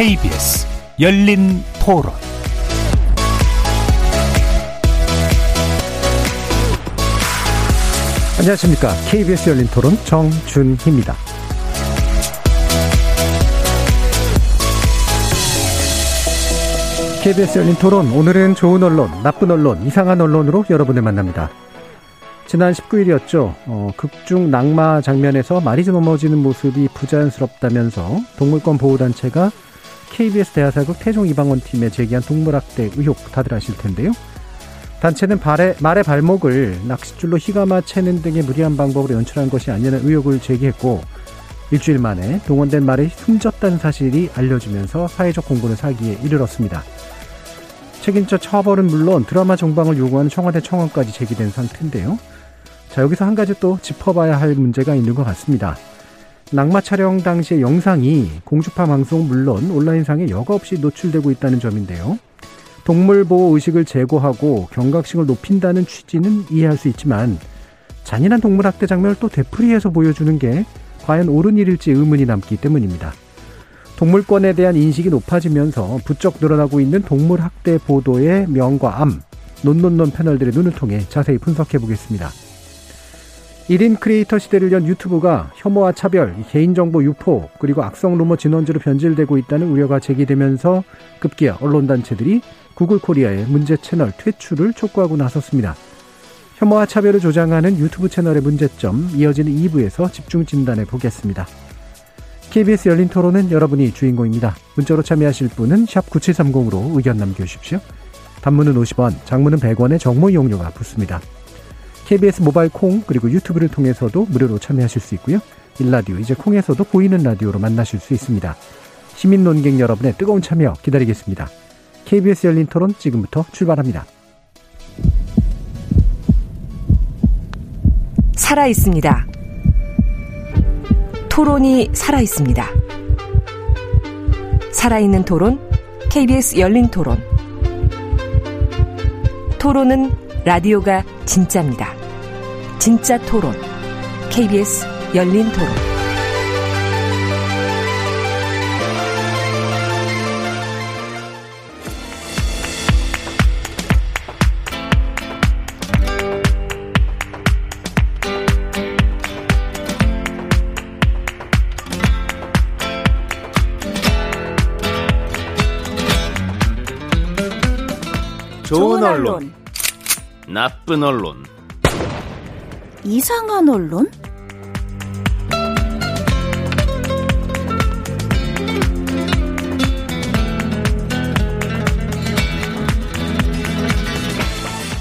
KBS 열린 토론 안녕하십니까. KBS 열린 토론 정준희입니다. KBS 열린 토론 오늘은 좋은 언론, 나쁜 언론, 이상한 언론으로 여러분을 만납니다. 지난 19일이었죠. 어, 극중 낙마 장면에서 말이 좀 넘어지는 모습이 부자연스럽다면서 동물권 보호단체가 KBS 대하사국 태종 이방원 팀에 제기한 동물학대 의혹 다들 아실 텐데요. 단체는 발에, 말의 발목을 낚싯줄로 휘감아 채는 등의 무리한 방법으로 연출한 것이 아니라는 의혹을 제기했고 일주일 만에 동원된 말이 훔쳤다는 사실이 알려지면서 사회적 공분을 사기에 이르렀습니다. 책임자 처벌은 물론 드라마 정방을 요구하는 청와대 청원까지 제기된 상태인데요. 자, 여기서 한 가지 또 짚어봐야 할 문제가 있는 것 같습니다. 낙마 촬영 당시의 영상이 공주파 방송 물론 온라인상에 여과 없이 노출되고 있다는 점인데요. 동물 보호 의식을 제고하고 경각심을 높인다는 취지는 이해할 수 있지만 잔인한 동물 학대 장면을 또 되풀이해서 보여주는 게 과연 옳은 일일지 의문이 남기 때문입니다. 동물권에 대한 인식이 높아지면서 부쩍 늘어나고 있는 동물 학대 보도의 명과 암, 논논논 패널들의 눈을 통해 자세히 분석해 보겠습니다. 1인 크리에이터 시대를 연 유튜브가 혐오와 차별, 개인정보 유포, 그리고 악성 루머 진원지로 변질되고 있다는 우려가 제기되면서 급기야 언론단체들이 구글 코리아의 문제 채널 퇴출을 촉구하고 나섰습니다. 혐오와 차별을 조장하는 유튜브 채널의 문제점, 이어지는 2부에서 집중 진단해 보겠습니다. KBS 열린 토론은 여러분이 주인공입니다. 문자로 참여하실 분은 9730으로 의견 남겨주십시오. 단문은 50원, 장문은 100원의 정보 이용료가 붙습니다. KBS 모바일 콩 그리고 유튜브를 통해서도 무료로 참여하실 수 있고요. 일라디오 이제 콩에서도 보이는 라디오로 만나실 수 있습니다. 시민 논객 여러분의 뜨거운 참여 기다리겠습니다. KBS 열린 토론 지금부터 출발합니다. 살아 있습니다. 토론이 살아 있습니다. 살아있는 토론, KBS 열린 토론. 토론은 라디오가 진짜입니다. 진짜 토론. KBS 열린 토론. 좋은 언론, 나쁜 언론, 이상한 언론?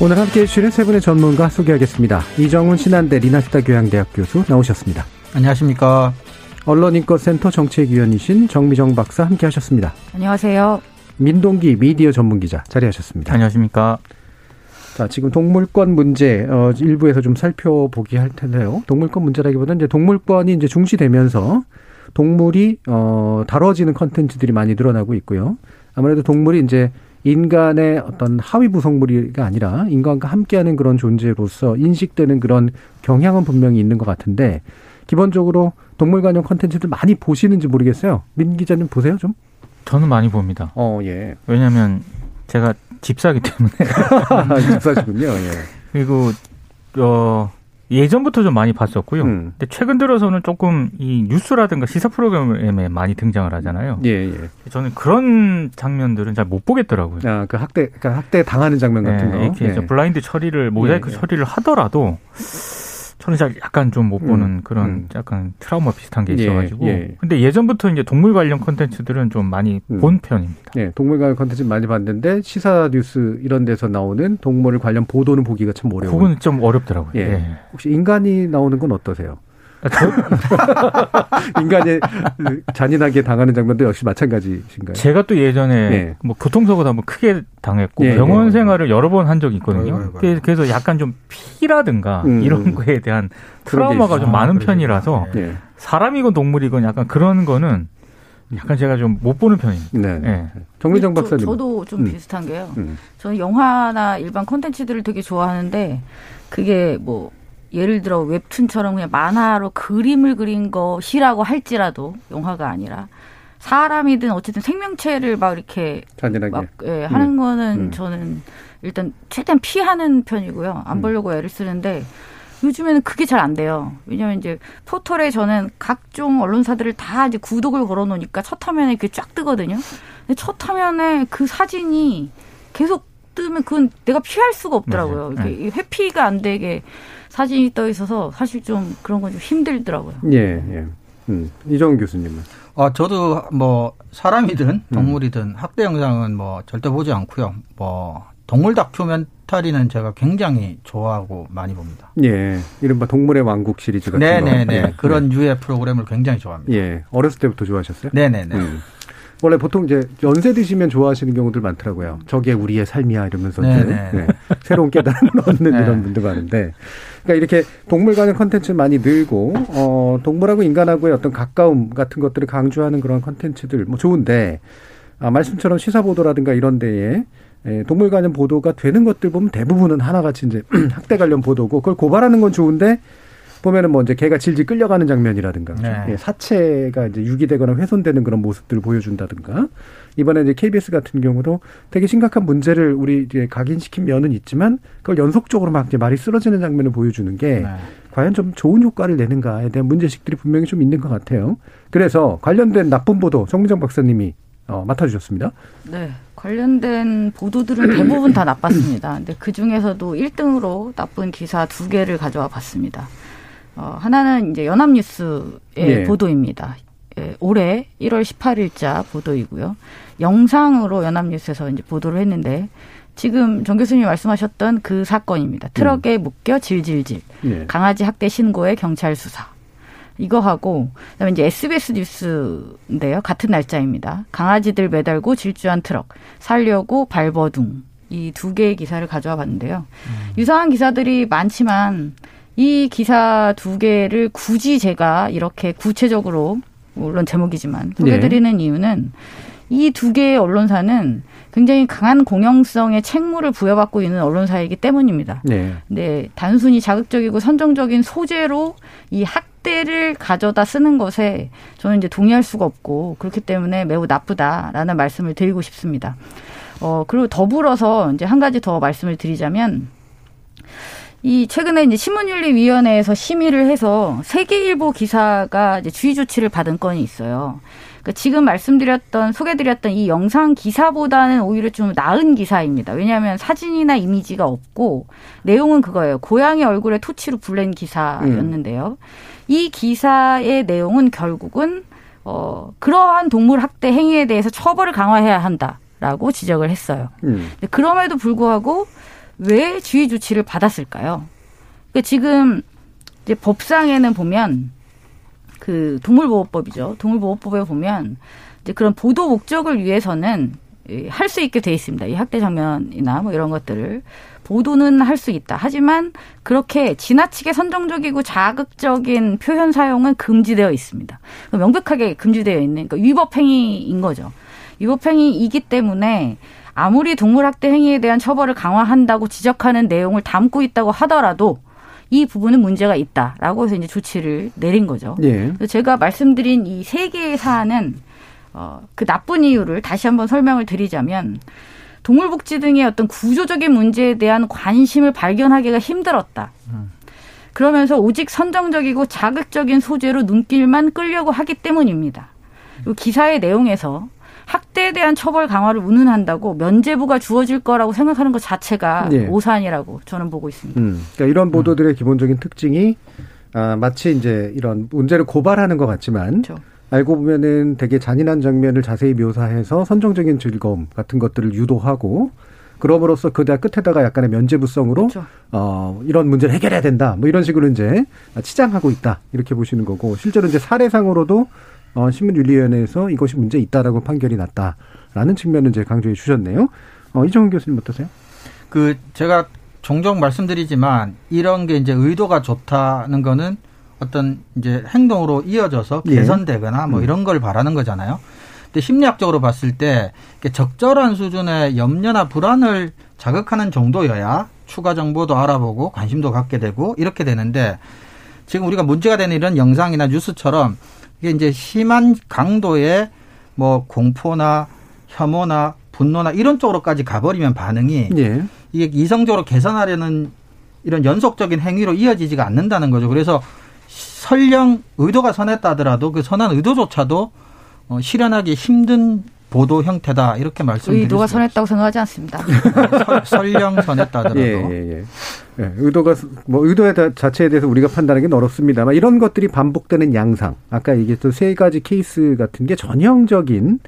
오늘 함께 해 주시는 세 분의 전문가 소개하겠습니다. 이정훈 신한대 리나스타 교양대학 교수 나오셨습니다. 안녕하십니까. 언론인권센터 정책위원이신 정미정 박사 함께 하셨습니다. 안녕하세요. 민동기 미디어 전문기자 자리하셨습니다. 안녕하십니까. 자, 지금 동물권 문제 어 일부에서 좀 살펴보기 할 텐데요. 동물권 문제라기보다는 이제 동물권이 이제 중시되면서 동물이 어 다뤄지는 컨텐츠들이 많이 늘어나고 있고요. 아무래도 동물이 이제 인간의 어떤 하위 부속물이가 아니라 인간과 함께하는 그런 존재로서 인식되는 그런 경향은 분명히 있는 것 같은데 기본적으로 동물 관련 컨텐츠들 많이 보시는지 모르겠어요. 민 기자님 보세요 좀. 저는 많이 봅니다. 어 예. 왜냐하면 제가 집사기 때문에. 집사시군요. 예. 그리고 어 예전부터 좀 많이 봤었고요. 음. 근데 최근 들어서는 조금 이 뉴스라든가 시사 프로그램에 많이 등장을 하잖아요. 예, 예. 저는 그런 장면들은 잘 못 보겠더라고요. 아, 그 학대, 그러니까 학대 당하는 장면 같은 네, 거. 이렇게 예. 블라인드 처리를 모자이크 예, 예. 처리를 하더라도 저는 잘 약간 좀 못 보는 음, 그런 음. 약간 트라우마 비슷한 게 예, 있어가지고. 예. 근데 예전부터 이제 동물 관련 콘텐츠들은 좀 많이 음. 본 편입니다. 예, 동물 관련 컨텐츠 많이 봤는데 시사 뉴스 이런 데서 나오는 동물 관련 보도는 보기가 참 어려워요. 그거는 좀 어렵더라고요. 예. 예. 혹시 인간이 나오는 건 어떠세요? 아, 저, 인간이 그 잔인하게 당하는 장면도 역시 마찬가지신가요? 제가 또 예전에 예. 뭐 교통사고도 한번 크게 당했고 예, 병원 예. 생활을 여러 번 한 적이 있거든요. 그래- 그래서 약간 좀 피라든가 음. 이런 거에 대한 트라우마가. 좀 많은 아, 편이라서. 사람이건 동물이건 약간 그런 거는 약간 제가 좀 못 보는 편입니다. 네. 예. 정민정 저- 박사님. 저 도 좀 음. 비슷한 게요. 음. 저는 영화나 일반 콘텐츠들을 되게 좋아하는데 그게 뭐 예를 들어 웹툰처럼 그냥 만화로 그림을 그린 것이라고 할지라도 영화가 아니라 사람이든 어쨌든 생명체를 막 이렇게 잔인하게 막 예, 하는 음. 거는 음. 저는 일단 최대한 피하는 편이고요. 안 음. 보려고 애를 쓰는데 요즘에는 그게 잘 안 돼요. 왜냐하면 이제 포털에 저는 각종 언론사들을 다 이제 구독을 걸어 놓으니까 첫 화면에 그게 쫙 뜨거든요. 근데 첫 화면에 그 사진이 계속 뜨면 그건 내가 피할 수가 없더라고요. 이게 회피가 안 되게 사진이 떠 있어서 사실 좀 그런 건 좀 힘들더라고요. 예, 예. 음. 이정훈 교수님은 어, 저도 뭐 사람이든 동물이든 학대 영상은 뭐 절대 보지 않고요. 뭐 동물 다큐멘터리는 제가 굉장히 좋아하고 많이 봅니다. 예, 이른바 동물의 왕국 시리즈 같은 거. 네네네. 예, 그런 유해 프로그램을 굉장히 좋아합니다. 예, 어렸을 때부터 좋아하셨어요? 네네네. 음. 원래 보통 이제 연세 드시면 좋아하시는 경우들 많더라고요. 저게 우리의 삶이야 이러면서 이제 네네. 네, 새로운 깨달음을 얻는 네. 이런 분들 많은데, 그러니까 이렇게 동물 관련 컨텐츠 많이 늘고 어, 동물하고 인간하고의 어떤 가까움 같은 것들을 강조하는 그런 컨텐츠들 뭐 좋은데 아, 말씀처럼 시사 보도라든가 이런 데에 예, 동물 관련 보도가 되는 것들 보면 대부분은 하나같이 이제 학대 관련 보도고 그걸 고발하는 건 좋은데 보면은 뭐 이제 개가 질질 끌려가는 장면이라든가 네. 예, 사체가 이제 유기되거나 훼손되는 그런 모습들을 보여준다든가 이번에 이제 KBS 같은 경우도 되게 심각한 문제를 우리 이제 각인시킨 면은 있지만 그걸 연속적으로 막 이제 말이 쓰러지는 장면을 보여주는 게 네. 과연 좀 좋은 효과를 내는가에 대한 문제식들이 분명히 좀 있는 것 같아요. 그래서 관련된 나쁜 보도 정민정 박사님이 어, 맡아주셨습니다. 네. 관련된 보도들은 대부분 다 나빴습니다. 근데 그 중에서도 1등으로 나쁜 기사 두 개를 가져와 봤습니다. 어, 하나는 이제 연합뉴스의 예. 보도입니다. 예, 올해 1월 18일자 보도이고요. 영상으로 연합뉴스에서 이제 보도를 했는데 지금 정 교수님이 말씀하셨던 그 사건입니다. 트럭에 묶여 질질질. 예. 강아지 학대 신고에 경찰 수사. 이거 하고 그다음에 이제 SBS 뉴스인데요. 같은 날짜입니다. 강아지들 매달고 질주한 트럭 살려고 발버둥 이 두 개의 기사를 가져와 봤는데요. 유사한 기사들이 많지만 이 기사 두 개를 굳이 제가 이렇게 구체적으로 물론 제목이지만 소개드리는 이유는 이 두 개의 언론사는 굉장히 강한 공영성의 책무를 부여받고 있는 언론사이기 때문입니다. 네. 네, 단순히 자극적이고 선정적인 소재로 이 학대를 가져다 쓰는 것에 저는 이제 동의할 수가 없고 그렇기 때문에 매우 나쁘다라는 말씀을 드리고 싶습니다. 어, 그리고 더불어서 이제 한 가지 더 말씀을 드리자면 이 최근에 이제 신문윤리위원회에서 심의를 해서 세계일보 기사가 이제 주의 조치를 받은 건이 있어요. 그러니까 지금 말씀드렸던 소개드렸던 이 영상 기사보다는 오히려 좀 나은 기사입니다. 왜냐하면 사진이나 이미지가 없고 내용은 그거예요. 고양이 얼굴에 토치로 불낸 기사였는데요. 이 기사의 내용은 결국은 어 그러한 동물 학대 행위에 대해서 처벌을 강화해야 한다라고 지적을 했어요. 음. 그럼에도 불구하고 왜 주의 조치를 받았을까요? 그러니까 지금 이제 법상에는 보면 그 동물보호법이죠. 동물보호법에 보면 이제 그런 보도 목적을 위해서는 할 수 있게 돼 있습니다. 이 학대 장면이나 뭐 이런 것들을 보도는 할 수 있다. 하지만 그렇게 지나치게 선정적이고 자극적인 표현 사용은 금지되어 있습니다. 명백하게 금지되어 있는 그러니까 위법 행위인 거죠. 위법 행위이기 때문에 아무리 동물학대 행위에 대한 처벌을 강화한다고 지적하는 내용을 담고 있다고 하더라도 이 부분은 문제가 있다라고 해서 이제 조치를 내린 거죠. 예. 그래서 제가 말씀드린 이 세 개의 사안은 어, 그 나쁜 이유를 다시 한번 설명을 드리자면 동물복지 등의 어떤 구조적인 문제에 대한 관심을 발견하기가 힘들었다. 그러면서 오직 선정적이고 자극적인 소재로 눈길만 끌려고 하기 때문입니다. 기사의 내용에서 학대에 대한 처벌 강화를 운운한다고 면제부가 주어질 거라고 생각하는 것 자체가 예. 오산이라고 저는 보고 있습니다. 음. 그러니까 이런 보도들의 기본적인 특징이 아, 마치 이제 이런 문제를 고발하는 것 같지만 그렇죠. 알고 보면은 되게 잔인한 장면을 자세히 묘사해서 선정적인 즐거움 같은 것들을 유도하고 그럼으로써 그다 끝에다가 약간의 면제부성으로 그렇죠. 어, 이런 문제를 해결해야 된다. 뭐 이런 식으로 이제 치장하고 있다. 이렇게 보시는 거고 실제로 이제 사례상으로도 어, 신문윤리위원회에서 이것이 문제 있다라고 판결이 났다라는 측면을 이제 강조해 주셨네요. 어, 이정훈 교수님 어떠세요? 그 제가 종종 말씀드리지만 이런 게 이제 의도가 좋다는 거는 어떤 이제 행동으로 이어져서 예. 개선되거나 뭐 음. 이런 걸 바라는 거잖아요. 근데 심리학적으로 봤을 때 적절한 수준의 염려나 불안을 자극하는 정도여야 추가 정보도 알아보고 관심도 갖게 되고 이렇게 되는데 지금 우리가 문제가 되는 이런 영상이나 뉴스처럼 이게 이제 심한 강도의 뭐 공포나 혐오나 분노나 이런 쪽으로까지 가버리면 반응이 예. 이게 이성적으로 개선하려는 이런 연속적인 행위로 이어지지가 않는다는 거죠. 그래서 설령 의도가 선했다 하더라도 그 선한 의도조차도 어, 실현하기 힘든 보도 형태다 이렇게 말씀드릴 의도가 선했다고 생각하지 않습니다. 설- 설령 선했다 하더라도 예, 예, 예. 예, 의도가 뭐 의도에 다- 자체에 대해서 우리가 판단하기는 어렵습니다만 이런 것들이 반복되는 양상. 아까 얘기했던 세 가지 케이스 같은 게 전형적인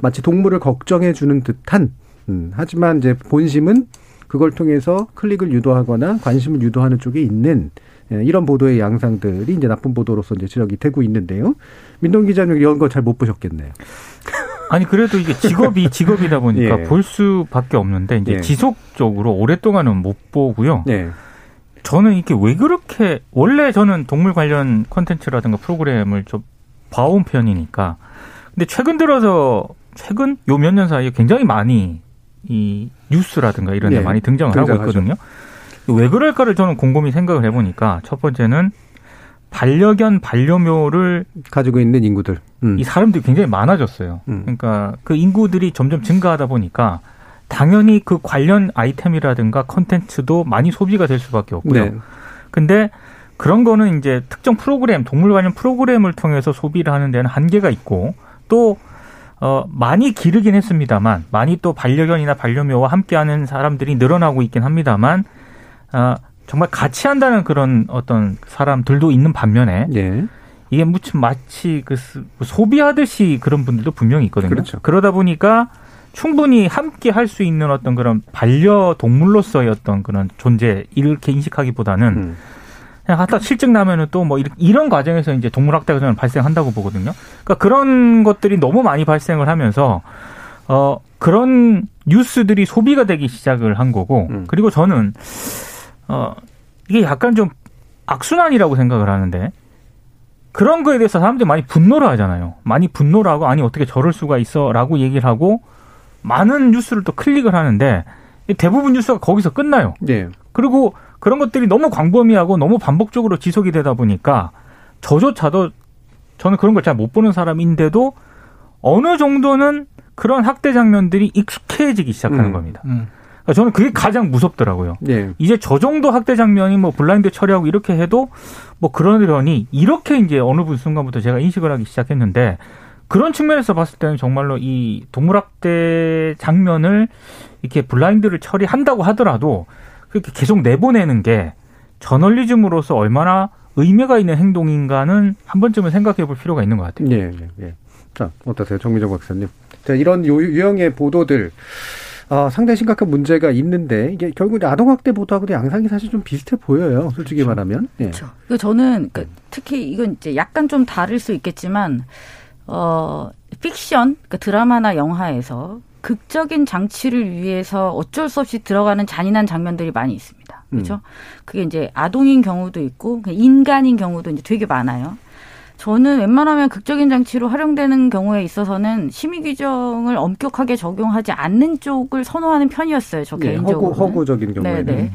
마치 동물을 걱정해 주는 듯한 음, 하지만 이제 본심은 그걸 통해서 클릭을 유도하거나 관심을 유도하는 쪽에 있는 예, 이런 보도의 양상들이 이제 나쁜 보도로서 이제 지적이 되고 있는데요. 민동 기자님 이런 거 잘 못 보셨겠네요. 아니 그래도 이게 직업이 직업이다 보니까 예. 볼 수밖에 없는데 이제 예. 지속적으로 오랫동안은 못 보고요. 네. 저는 이게 왜 그렇게 원래 저는 동물 관련 콘텐츠라든가 프로그램을 좀 봐온 편이니까 근데 최근 들어서 최근 요 몇 년 사이에 굉장히 많이 이 뉴스라든가 이런 데 예, 많이 등장을 하고 등장하죠. 있거든요. 왜 그럴까를 저는 곰곰이 생각을 해보니까 첫 번째는 반려견 반려묘를 가지고 있는 인구들. 음. 이 사람들이 굉장히 많아졌어요. 음. 그러니까 그 인구들이 점점 증가하다 보니까 당연히 그 관련 아이템이라든가 컨텐츠도 많이 소비가 될 수밖에 없고요. 네. 근데 그런 거는 이제 특정 프로그램, 동물 관련 프로그램을 통해서 소비를 하는 데는 한계가 있고 또 어, 많이 기르긴 했습니다만 많이 또 반려견이나 반려묘와 함께하는 사람들이 늘어나고 있긴 합니다만 아, 정말 같이 한다는 그런 어떤 사람들도 있는 반면에 예. 이게 무슨 마치 그 스- 소비하듯이 그런 분들도 분명히 있거든요. 그렇죠. 그러다 보니까 충분히 함께 할 수 있는 어떤 그런 반려동물로서의 어떤 그런 존재 이렇게 인식하기보다는 음. 그냥 갖다 실증 나면은 또 뭐 이런 과정에서 이제 동물학대가 저는 발생한다고 보거든요. 그러니까 그런 것들이 너무 많이 발생을 하면서 어 그런 뉴스들이 소비가 되기 시작을 한 거고 음. 그리고 저는 어 이게 약간 좀 악순환이라고 생각을 하는데 그런 거에 대해서 사람들이 많이 분노를 하잖아요. 많이 분노를 하고 아니 어떻게 저럴 수가 있어라고 얘기를 하고 많은 뉴스를 또 클릭을 하는데 대부분 뉴스가 거기서 끝나요. 예. 그리고 그런 것들이 너무 광범위하고 너무 반복적으로 지속이 되다 보니까 저조차도 저는 그런 걸 잘 못 보는 사람인데도 어느 정도는 그런 학대 장면들이 익숙해지기 시작하는 음. 겁니다. 음. 저는 그게 가장 무섭더라고요. 예. 이제 저 정도 학대 장면이 뭐 블라인드 처리하고 이렇게 해도 뭐 그러려니 이렇게 이제 어느 분 순간부터 제가 인식을 하기 시작했는데 그런 측면에서 봤을 때는 정말로 이 동물학대 장면을 이렇게 블라인드를 처리한다고 하더라도 그렇게 계속 내보내는 게 저널리즘으로서 얼마나 의미가 있는 행동인가는 한 번쯤은 생각해 볼 필요가 있는 것 같아요. 예, 예, 예. 자, 어떠세요? 정미정 박사님. 자, 이런 요- 유형의 보도들, 아, 상당히 심각한 문제가 있는데, 이게 결국 이제 아동 학대 보도하고도 양상이 사실 좀 비슷해 보여요. 솔직히 말하면. 예. 그렇죠. 그 저는 그 특히 이건 이제 약간 좀 다를 수 있겠지만 어 픽션 그 드라마나 영화에서 극적인 장치를 위해서 어쩔 수 없이 들어가는 잔인한 장면들이 많이 있습니다. 그렇죠? 그게 이제 아동인 경우도 있고 인간인 경우도 이제 되게 많아요. 저는 웬만하면 극적인 장치로 활용되는 경우에 있어서는 심의 규정을 엄격하게 적용하지 않는 쪽을 선호하는 편이었어요. 저 예, 개인적으로. 허구, 허구적인 경우에는. 네네.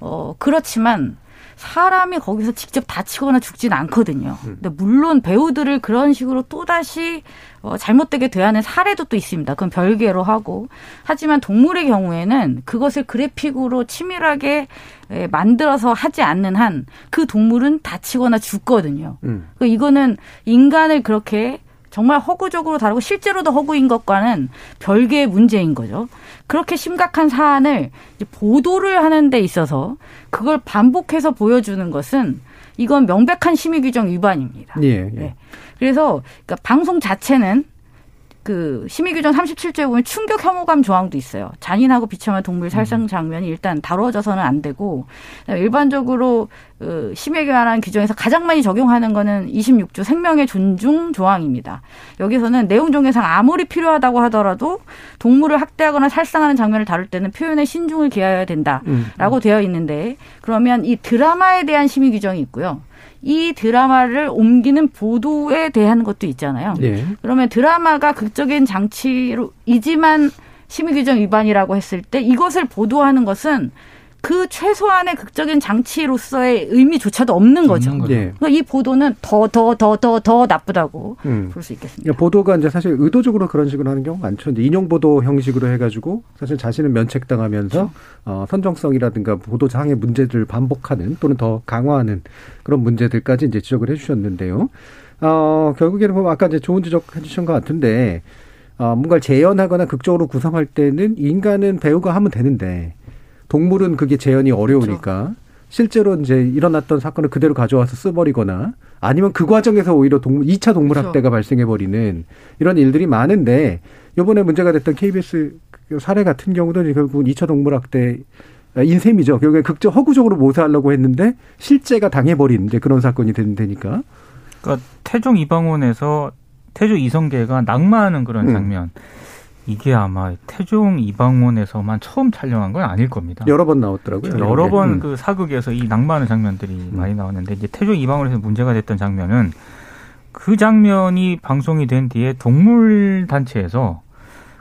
어, 그렇지만 사람이 거기서 직접 다치거나 죽진 않거든요. 음. 근데 물론 배우들을 그런 식으로 또다시 어, 잘못되게 대하는 사례도 또 있습니다. 그건 별개로 하고. 하지만 동물의 경우에는 그것을 그래픽으로 치밀하게 에, 만들어서 하지 않는 한 그 동물은 다치거나 죽거든요. 음. 그 이거는 인간을 그렇게 정말 허구적으로 다루고 실제로도 허구인 것과는 별개의 문제인 거죠. 그렇게 심각한 사안을 보도를 하는 데 있어서 그걸 반복해서 보여주는 것은 이건 명백한 심의 규정 위반입니다. 예, 예. 네. 그래서 그러니까 방송 자체는 그 심의 규정 37조에 보면 충격 혐오감 조항도 있어요. 잔인하고 비참한 동물 살상 장면이 일단 다뤄져서는 안 되고 일반적으로 그 심의에 관한 규정에서 가장 많이 적용하는 거는 26조 생명의 존중 조항입니다. 여기서는 내용 종에상 아무리 필요하다고 하더라도 동물을 학대하거나 살상하는 장면을 다룰 때는 표현에 신중을 기하여야 된다라고 되어 있는데 그러면 이 드라마에 대한 심의 규정이 있고요. 이 드라마를 옮기는 보도에 대한 것도 있잖아요. 예. 그러면 드라마가 극적인 장치로 이지만 심의 규정 위반이라고 했을 때 이것을 보도하는 것은 그 최소한의 극적인 장치로서의 의미조차도 없는 거죠. 없는 거죠. 예. 그러니까 이 보도는 더더더 더 더 나쁘다고 음. 볼수 있겠습니다. 그러니까 보도가 이제 사실 의도적으로 그런 식으로 하는 경우가 많죠. 인용 보도 형식으로 해가지고 사실 자신은 면책당하면서 어, 선정성이라든가 보도상의 문제들을 반복하는 또는 더 강화하는 그런 문제들까지 이제 지적을 해주셨는데요. 어, 결국에는 보면 아까 이제 좋은 지적 해주신 것 같은데 어, 뭔가를 재현하거나 극적으로 구성할 때는 인간은 배우가 하면 되는데 동물은 그게 재현이 어려우니까 실제로 이제 일어났던 사건을 그대로 가져와서 써버리거나 아니면 그 과정에서 오히려 동물, 2차 동물 그렇죠. 학대가 발생해 버리는 이런 일들이 많은데 요번에 문제가 됐던 KBS 사례 같은 경우도 이제 결국 2차 동물 학대 인셈이죠. 결국에 극적 허구적으로 모사하려고 했는데 실제가 당해버린 이제 그런 사건이 된 되니까. 그러니까 태종 이방원에서 태조 이성계가 낙마하는 그런 음. 장면. 이게 아마 태종 이방원에서만 처음 촬영한 건 아닐 겁니다. 여러 번 나왔더라고요. 아. 여러 이게. 번 음. 그 사극에서 이 낙마하는 장면들이 많이 나왔는데 이제 태종 이방원에서 문제가 됐던 장면은 그 장면이 방송이 된 뒤에 동물 단체에서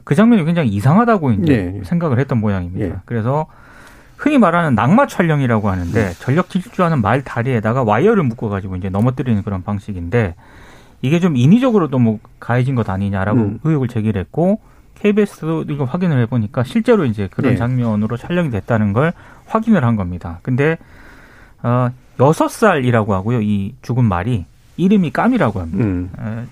그 장면이 굉장히 이상하다고 이제 네. 생각을 했던 모양입니다. 예. 그래서 흔히 말하는 낙마 촬영이라고 하는데 전력 질주하는 말 다리에다가 와이어를 묶어 가지고 이제 넘어뜨리는 그런 방식인데 이게 좀 인위적으로 도 뭐 가해진 것 아니냐라고 음. 의혹을 제기했고 KBS도 이거 확인을 해보니까 실제로 이제 그런 네. 장면으로 촬영이 됐다는 걸 확인을 한 겁니다. 근데 어 여섯 살이라고 하고요. 이 죽은 말이 이름이 까미라고 합니다. 음. 에,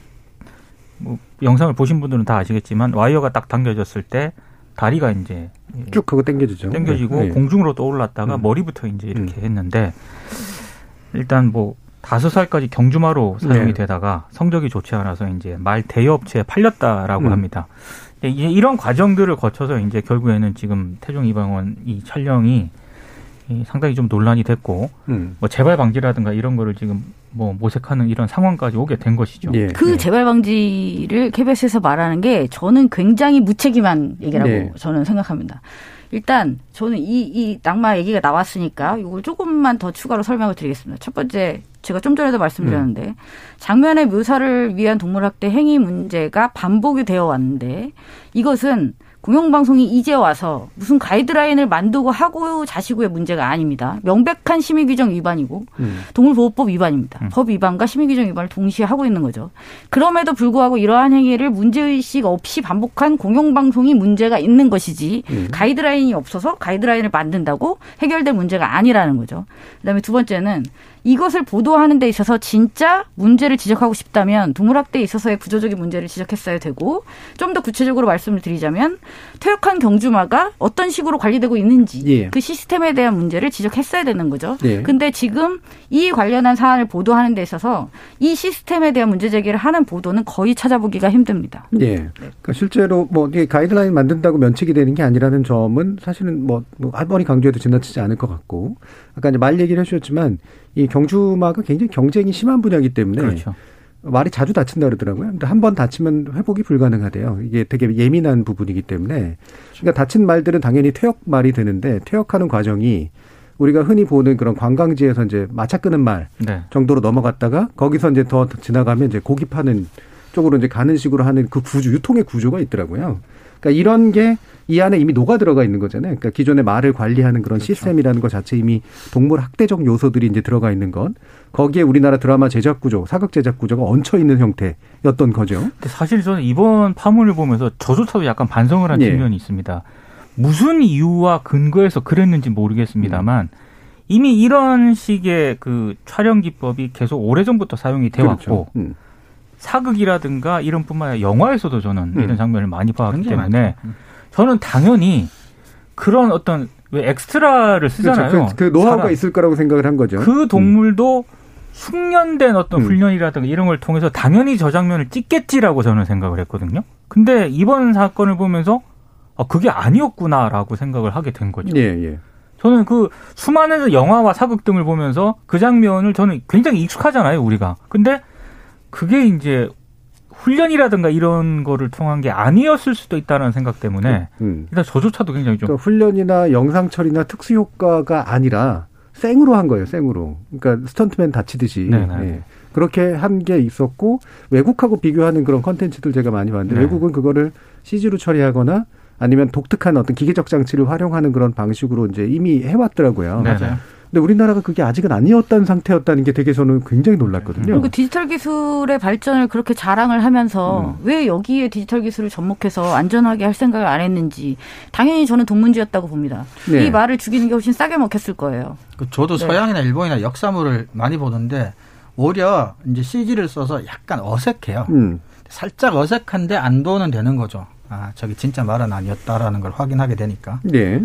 뭐 영상을 보신 분들은 다 아시겠지만 와이어가 딱 당겨졌을 때 다리가 이제 쭉 그거 당겨지죠. 당겨지고 네. 공중으로 떠올랐다가 음. 머리부터 이제 이렇게 했는데 일단 뭐 다섯 살까지 경주마로 사용이 네. 되다가 성적이 좋지 않아서 이제 말 대여업체에 팔렸다라고 음. 합니다. 예, 이제 이런 과정들을 거쳐서 이제 결국에는 지금 태종 이방원 이 촬영이 이 상당히 좀 논란이 됐고 음. 뭐 재발 방지라든가 이런 거를 지금 뭐 모색하는 이런 상황까지 오게 된 것이죠. 예. 그 예. 재발 방지를 KBS에서 말하는 게 저는 굉장히 무책임한 얘기라고 네. 저는 생각합니다. 일단 저는 이, 이 낙마 얘기가 나왔으니까 이걸 조금만 더 추가로 설명을 드리겠습니다. 첫 번째 제가 좀 전에도 말씀드렸는데 음. 장면의 묘사를 위한 동물학대 행위 문제가 반복이 되어 왔는데 이것은 공영방송이 이제 와서 무슨 가이드라인을 만들고 하고 자시고의 문제가 아닙니다. 명백한 심의규정 위반이고 음. 동물보호법 위반입니다. 음. 법 위반과 심의규정 위반을 동시에 하고 있는 거죠. 그럼에도 불구하고 이러한 행위를 문제의식 없이 반복한 공영방송이 문제가 있는 것이지 음. 가이드라인이 없어서 가이드라인을 만든다고 해결될 문제가 아니라는 거죠. 그다음에 두 번째는 이것을 보도하는 데 있어서 진짜 문제를 지적하고 싶다면 동물학대에 있어서의 구조적인 문제를 지적했어야 되고 좀 더 구체적으로 말씀을 드리자면 퇴역한 경주마가 어떤 식으로 관리되고 있는지 예. 그 시스템에 대한 문제를 지적했어야 되는 거죠. 예. 근데 지금 이 관련한 사안을 보도하는 데 있어서 이 시스템에 대한 문제 제기를 하는 보도는 거의 찾아보기가 힘듭니다. 예. 그러니까 실제로 뭐 이게 가이드라인 만든다고 면책이 되는 게 아니라는 점은 사실은 뭐, 뭐 아무리 강조해도 지나치지 않을 것 같고 아까 이제 말 얘기를 해주셨지만 이 경주마가 굉장히 경쟁이 심한 분야이기 때문에 그렇죠. 말이 자주 다친다 그러더라고요. 근데 한 번 다치면 회복이 불가능하대요. 이게 되게 예민한 부분이기 때문에. 그러니까 다친 말들은 당연히 퇴역 말이 되는데 퇴역하는 과정이 우리가 흔히 보는 그런 관광지에서 이제 마차 끄는 말 네. 정도로 넘어갔다가 거기서 이제 더 지나가면 이제 고기 파는 쪽으로 이제 가는 식으로 하는 그 구조, 유통의 구조가 있더라고요. 그러니까 이런 게 이 안에 이미 녹아 들어가 있는 거잖아요. 그러니까 기존의 말을 관리하는 그런 시스템이라는 것 자체 이미 동물 학대적 요소들이 이제 들어가 있는 것. 거기에 우리나라 드라마 제작 구조, 사극 제작 구조가 얹혀 있는 형태였던 거죠. 근데 사실 저는 이번 파문을 보면서 저조차도 약간 반성을 한 예. 측면이 있습니다. 무슨 이유와 근거에서 그랬는지 모르겠습니다만 이미 이런 식의 그 촬영 기법이 계속 오래전부터 사용이 돼 왔고 그렇죠. 음. 사극이라든가 이런 뿐만 아니라 영화에서도 저는 음. 이런 장면을 많이 굉장히 때문에. 음. 저는 당연히 그런 어떤 왜 엑스트라를 쓰잖아요. 그렇죠. 그, 그 노하우가 사람. 있을 거라고 생각을 한 거죠. 그 동물도 숙련된 어떤 음. 훈련이라든가 이런 걸 통해서 당연히 저 장면을 찍겠지라고 저는 생각을 했거든요. 근데 이번 사건을 보면서 아, 그게 아니었구나라고 생각을 하게 된 거죠. 예, 예. 저는 그 수많은 영화와 사극 등을 보면서 그 장면을 저는 굉장히 익숙하잖아요, 우리가. 근데 그게 이제 훈련이라든가 이런 거를 통한 게 아니었을 수도 있다는 생각 때문에 음. 일단 저조차도 굉장히 좀 그러니까 훈련이나 영상 처리나 특수 효과가 아니라 생으로 한 거예요, 생으로. 그러니까 스턴트맨 다치듯이. 네네. 예. 그렇게 한 게 있었고 외국하고 비교하는 그런 컨텐츠들 제가 많이 봤는데 네. 외국은 그거를 CG로 처리하거나 아니면 독특한 어떤 기계적 장치를 활용하는 그런 방식으로 이제 이미 해왔더라고요. 네. 맞아요. 근데 우리나라가 그게 아직은 아니었던 상태였다는 게 되게 저는 굉장히 놀랐거든요. 그리고 디지털 기술의 발전을 그렇게 자랑을 하면서 음. 왜 여기에 디지털 기술을 접목해서 안전하게 할 생각을 안 했는지 당연히 저는 동문지였다고 봅니다. 네. 이 말을 죽이는 게 훨씬 싸게 먹혔을 거예요. 그 저도 네. 서양이나 일본이나 역사물을 많이 보는데 오히려 이제 CG를 써서 약간 어색해요. 음. 살짝 어색한데 안도는 되는 거죠. 아, 저기 진짜 말은 아니었다라는 걸 확인하게 되니까. 네.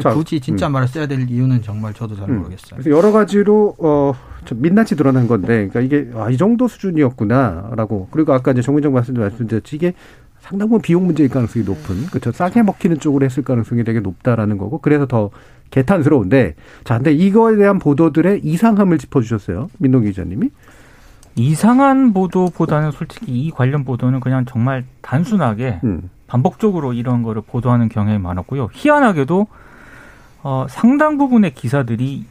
자, 굳이 진짜 음. 말을 써야 될 이유는 정말 저도 잘 음. 모르겠어요. 그래서 여러 가지로 어, 좀 민낯이 드러난 건데, 그러니까 이게 아, 이 정도 수준이었구나라고. 그리고 아까 이제 정윤정 말씀도 말씀드렸지 이게 상당 부분 비용 문제일 가능성이 높은, 그렇죠. 싸게 먹히는 쪽으로 했을 가능성이 되게 높다라는 거고, 그래서 더 개탄스러운데, 자, 근데 이거에 대한 보도들의 이상함을 짚어주셨어요, 민동 기자님이. 이상한 보도보다는 솔직히 이 관련 보도는 그냥 정말 단순하게 음, 반복적으로 이런 거를 보도하는 경향이 많았고요. 희한하게도 어, 상당 부분의 기사들이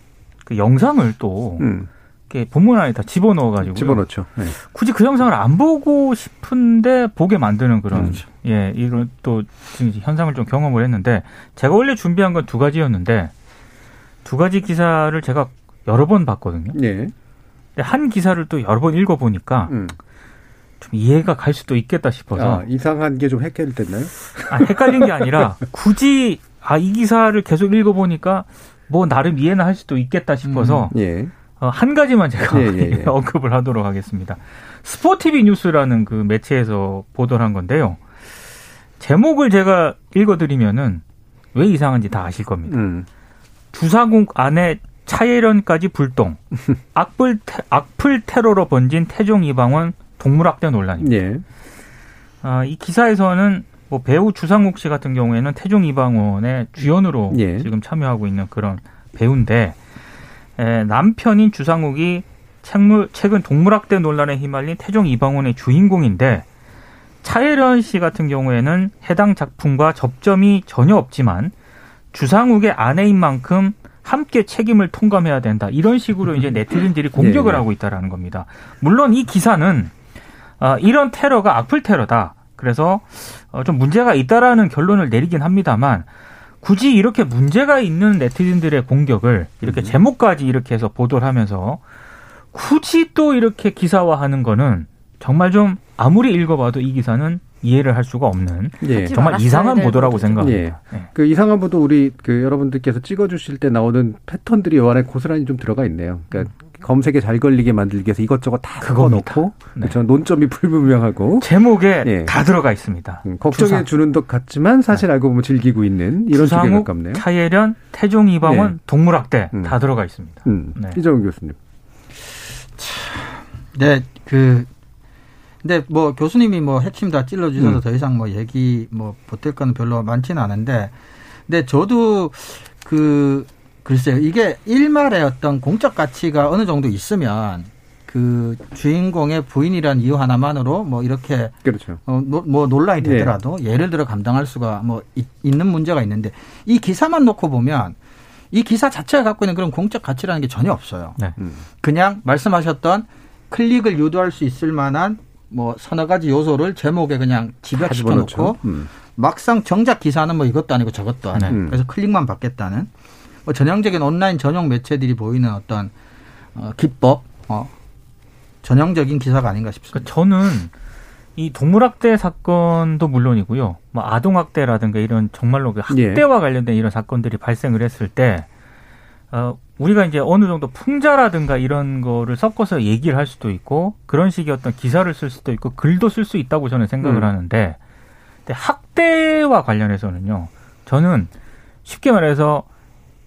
그 영상을 또 음, 이렇게 본문 안에 다 집어넣어 가지고 집어넣죠. 네. 굳이 그 영상을 안 보고 싶은데 보게 만드는 그런 그렇죠. 예 이런 또 지금 현상을 좀 경험을 했는데 제가 원래 준비한 건 두 가지였는데 두 가지 기사를 제가 여러 번 봤거든요. 예. 근데 한 기사를 또 여러 번 읽어 보니까 음. 좀 이해가 갈 수도 있겠다 싶어서 아, 이상한 게 좀 헷갈렸나요? 아, 헷갈린 게 아니라 굳이 아 이 기사를 계속 읽어보니까 뭐 나름 이해는 할 수도 있겠다 싶어서 예. 어, 한 가지만 제가 예, 예, 예. 언급을 하도록 하겠습니다. 스포티비 뉴스라는 그 매체에서 보도를 한 건데요. 제목을 제가 읽어드리면은 왜 이상한지 다 아실 겁니다. 음. 주사국 안에 차예련까지 불똥, 악플, 테, 악플 테러로 번진 태종 이방원 동물학대 논란입니다. 예. 아, 이 기사에서는 뭐 배우 주상욱 씨 같은 경우에는 태종 이방원의 주연으로 예. 지금 참여하고 있는 그런 배우인데 에, 남편인 주상욱이 책물, 최근 동물학대 논란에 휘말린 태종 이방원의 주인공인데 차예련 씨 같은 경우에는 해당 작품과 접점이 전혀 없지만 주상욱의 아내인 만큼 함께 책임을 통감해야 된다. 이런 식으로 이제 네티즌들이 공격을 예, 예. 하고 있다라는 겁니다. 물론 이 기사는 아, 이런 테러가 악플 테러다. 그래서 어, 좀 문제가 있다라는 결론을 내리긴 합니다만 굳이 이렇게 문제가 있는 네티즌들의 공격을 이렇게 제목까지 이렇게 해서 보도를 하면서 굳이 또 이렇게 기사화하는 거는 정말 좀 아무리 읽어봐도 이 기사는 이해를 할 수가 없는 예. 정말 이상한 될 보도라고. 생각합니다. 예. 그 이상한 보도 우리 그 여러분들께서 찍어주실 때 나오는 패턴들이 요 안에 고스란히 좀 들어가 있네요. 그러니까 검색에 잘 걸리게 만들기 위해서 이것저것 다 그겁니다. 넣고 네. 그렇죠. 논점이 불분명하고 제목에 예. 다 들어가 있습니다. 음, 걱정해 주상. 주는 것 같지만 사실 알고 보면 즐기고 있는 이런 식에 주상욱, 가깝네요. 차예련, 태종 이방원, 네. 동물학대 음. 다 들어가 있습니다. 음, 네. 이정훈 교수님. 네, 그 근데 뭐 교수님이 뭐 핵심 다 찔러 주셔서 음. 더 이상 뭐 얘기 뭐 보탤 거는 별로 많지는 않은데, 근데 저도 그 글쎄요 이게 일말의 어떤 공적 가치가 어느 정도 있으면 그 주인공의 부인이란 이유 하나만으로 뭐 이렇게 그렇죠. 어, 노- 뭐 논란이 네. 되더라도 예를 들어 감당할 수가 뭐 있, 는 문제가 있는데 이 기사만 놓고 보면 이 기사 자체가 갖고 있는 그런 공적 가치라는 게 전혀 없어요. 네. 음. 그냥 말씀하셨던 클릭을 유도할 수 있을 만한 뭐 서너 가지 요소를 제목에 그냥 다 집약시켜. 놓고 음. 막상 정작 기사는 뭐 이것도 아니고 저것도 아니고 네. 그래서 클릭만 받겠다는 뭐 전형적인 온라인 전용 매체들이 보이는 어떤 어, 기법 어, 전형적인 기사가 아닌가 싶습니다. 그러니까 저는 이 동물학대 사건도 물론이고요. 뭐 아동학대라든가 이런 정말로 그 예. 학대와 관련된 이런 사건들이 발생을 했을 때, 어, 우리가 이제 어느 정도 풍자라든가 이런 거를 섞어서 얘기를 할 수도 있고, 그런 식의 어떤 기사를 쓸 수도 있고, 글도 쓸 수 있다고 저는 생각을 음. 하는데, 근데 학대와 관련해서는요, 저는 쉽게 말해서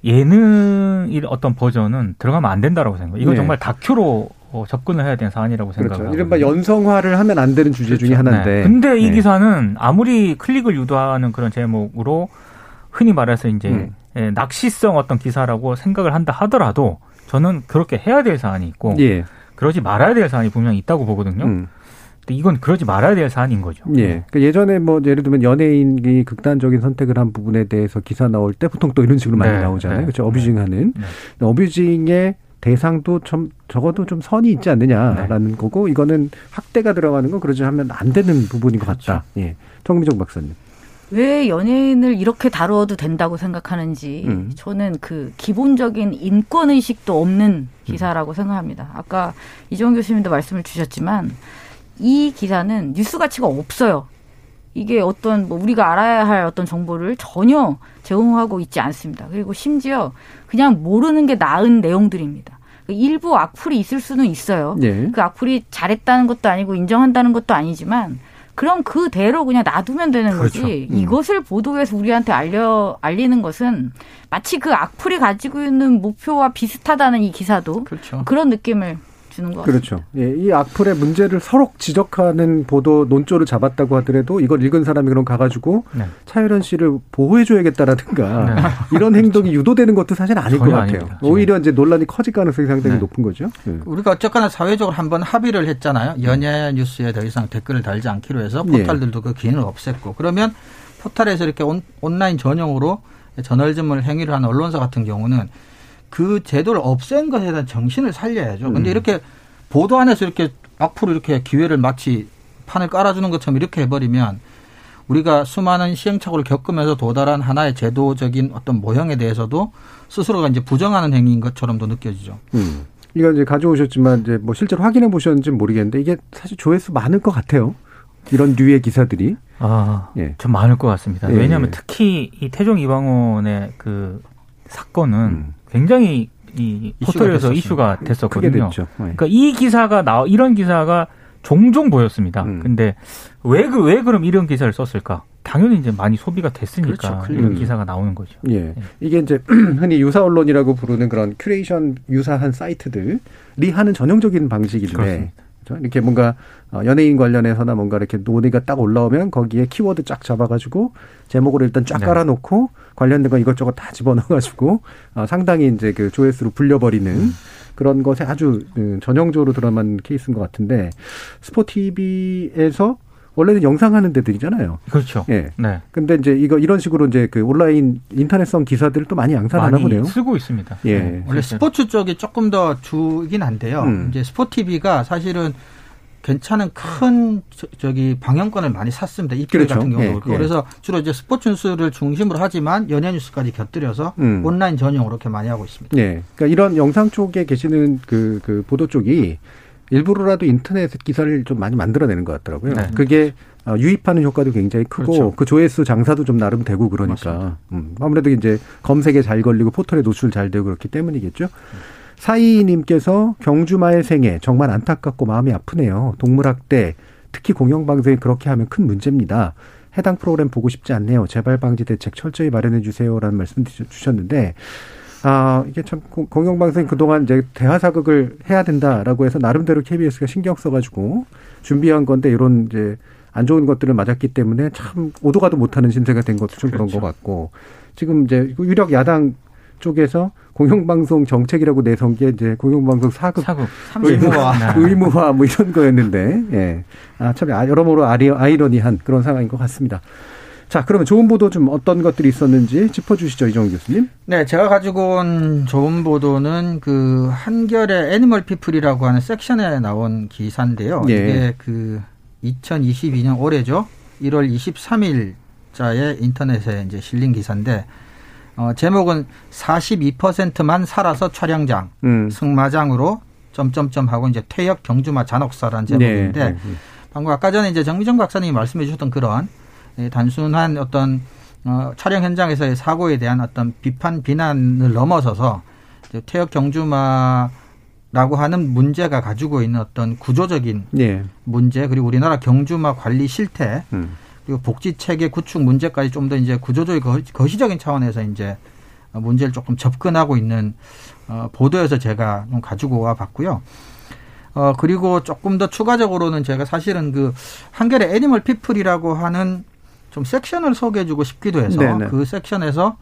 예능의 어떤 버전은 들어가면 안 된다라고 생각해요. 이건 네. 정말 다큐로 어, 접근을 해야 되는 사안이라고 그렇죠. 생각을 이른바. 연성화를 하면 안 되는 주제 중에 하나인데. 네. 근데 이 네. 기사는 아무리 클릭을 유도하는 그런 제목으로 흔히 말해서 이제 음. 예, 낚시성 어떤 기사라고 생각을 한다 하더라도 저는 그렇게 해야 될 사안이 있고 예. 그러지 말아야 될 사안이 분명히 있다고 보거든요. 음. 근데 이건 그러지 말아야 될 사안인 거죠. 예. 그 예전에 뭐 예를 들면 연예인이 극단적인 선택을 한 부분에 대해서 기사 나올 때 보통 또 이런 식으로 많이 네, 나오잖아요. 네. 그렇죠. 어뷰징하는 네. 어뷰징의 대상도 좀 적어도 좀 선이 있지 않느냐라는 거고 이거는 학대가 들어가는 건 그러지 하면 안 되는 부분인 것 같다. 예. 정미정 박사님. 왜 연예인을 이렇게 다루어도 된다고 생각하는지 음. 저는 그 기본적인 인권 의식도 없는 기사라고 생각합니다. 아까 이정 교수님도 말씀을 주셨지만 이 기사는 뉴스 가치가 없어요. 이게 어떤 뭐 우리가 알아야 할 어떤 정보를 전혀 제공하고 있지 않습니다. 그리고 심지어 그냥 모르는 게 나은 내용들입니다. 일부 악플이 있을 수는 있어요. 예. 그 악플이 잘했다는 것도 아니고 인정한다는 것도 아니지만 그럼 그대로 그냥 놔두면 되는 그렇죠. 거지. 음. 이것을 보도해서 우리한테 알려 알리는 것은 마치 그 악플이 가지고 있는 목표와 비슷하다는 이 기사도 그렇죠. 그런 느낌을 주는 것 같습니다. 그렇죠. 예, 이 악플의 문제를 서로 지적하는 보도 논조를 잡았다고 하더라도 이걸 읽은 사람이 그럼 가가지고 네. 차유란 씨를 보호해줘야겠다라든가 네. 이런 행동이 유도되는 것도 사실 아닐 것 같아요. 아닙니다. 오히려 이제 논란이 커질 가능성이 상당히 네. 높은 거죠. 예. 우리가 어쨌거나 사회적으로 한번 합의를 했잖아요. 연예 뉴스에 더 이상 댓글을 달지 않기로 해서 포털들도 그 기능을 없앴고 그러면 포털에서 이렇게 온, 온라인 전용으로 저널즘을 행위를 하는 언론사 같은 경우는 그 제도를 없앤 것에 대한 정신을 살려야죠. 근데 음. 이렇게 보도 안에서 이렇게 앞으로 이렇게 기회를 마치 판을 깔아주는 것처럼 이렇게 해버리면 우리가 수많은 시행착오를 겪으면서 도달한 하나의 제도적인 어떤 모형에 대해서도 스스로가 이제 부정하는 행위인 것처럼도 느껴지죠. 음. 이거 이제 가져오셨지만 이제 뭐 실제로 확인해 보셨는지는 모르겠는데 이게 사실 조회수 많을 것 같아요. 이런 류의 기사들이. 아, 예. 좀 많을 것 같습니다. 예, 왜냐하면 예. 특히 이 태종 이방원의 그 사건은 음. 굉장히 이 이슈가 포털에서. 이슈가 크게 됐었거든요. 예. 그러니까 이 기사가 나 이런 기사가 종종 보였습니다. 음. 근데 왜 그 왜 그럼 이런 기사를 썼을까? 당연히 이제 많이 소비가 됐으니까 그렇죠. 이런 음. 기사가 나오는 거죠. 예. 이게 이제 흔히 유사 언론이라고 부르는 그런 큐레이션 유사한 사이트들이 하는 전형적인 방식인데 그렇습니다. 그렇죠? 이렇게 뭔가 어, 연예인 관련해서나 뭔가 이렇게 논의가 딱 올라오면 거기에 키워드 쫙 잡아가지고 제목을 일단 쫙 네. 깔아놓고 관련된 거 이것저것 다 집어넣어가지고 어, 상당히 이제 그 조회수로 불려버리는 음. 그런 것에 아주 음, 전형적으로 드러난 케이스인 것 같은데 스포티비에서 원래는 영상 하는 데들이잖아요. 그렇죠. 예. 네. 근데 이제 이거 이런 식으로 이제 그 온라인 인터넷성 기사들을 또 많이 양산하나 보네요. 쓰고 있습니다. 예. 네. 원래 실제로. 스포츠 쪽이 조금 더 주긴 한데요. 음. 이제 스포티비가 사실은 괜찮은 큰 저- 저기 방영권을 많이 샀습니다. EPL 그렇죠. 같은 경우도 예, 예. 그래서 주로 이제 스포츠 뉴스를 중심으로 하지만 연예 뉴스까지 곁들여서 음. 온라인 전용으로 이렇게 많이 하고 있습니다. 예. 그러니까 이런 영상 쪽에 계시는 그, 그 보도 쪽이 일부러라도 인터넷 기사를 좀 많이 만들어내는 것 같더라고요. 네. 그게 어, 유입하는 효과도 굉장히 크고 그렇죠. 그 조회수 장사도 좀 나름 되고 그러니까 음, 아무래도 이제 검색에 잘 걸리고 포털에 노출 잘 되고 그렇기 때문이겠죠. 사이님께서 경주마의 생애 정말 안타깝고 마음이 아프네요. 동물학대 특히 공영방송이 그렇게 하면 큰 문제입니다. 해당 프로그램 보고 싶지 않네요. 재발 방지 대책 철저히 마련해 주세요라는 말씀 주셨는데 아, 이게 참 공- 공영방송이 그동안 이제 대화사극을 해야 된다라고 해서 나름대로 KBS가 신경 써 가지고 준비한 건데 이런 이제 안 좋은 것들을 맞았기 때문에 참 오도가도 못하는 신세가 된 것도 좀 그런 것 같고 지금 이제 유력 야당 쪽에서 공영방송 정책이라고 내선 게 이제 공영방송 사극 사극 의무화. 네. 의무화 뭐 이런 거였는데 예. 아, 참 아, 여러모로 아리, 아이러니한 그런 상황인 것 같습니다. 자, 그러면 좋은 보도 좀 어떤 것들이 있었는지 짚어주시죠, 이정 교수님. 네, 제가 가지고 온 좋은 보도는 그 한겨레 애니멀 피플이라고 하는 섹션에 나온 기사인데요. 예. 이게 그 2022년 올해죠. 1월 23일자에 인터넷에 이제 실린 기사인데 어, 제목은 42%만 살아서 촬영장 음. 승마장으로 점점점 하고 이제 퇴역 경주마 잔혹사라는 제목인데 네. 방금 아까 전에 이제 정미정 박사님이 말씀해 주셨던 그런 예, 단순한 어떤 어, 촬영 현장에서의 사고에 대한 어떤 비판 비난을 넘어서서 이제 퇴역 경주마 라고 하는 문제가 가지고 있는 어떤 구조적인 예. 문제 그리고 우리나라 경주마 관리 실태 음. 그리고 복지 체계 구축 문제까지 좀 더 이제 구조적인 거- 거시적인 차원에서 이제 문제를 조금 접근하고 있는 어, 보도에서 제가 좀 가지고 와 봤고요. 어, 그리고 조금 더 추가적으로는 제가 사실은 그 한겨레 애니멀 피플이라고 하는 좀 섹션을 소개해주고 싶기도 해서 네네. 그 섹션에서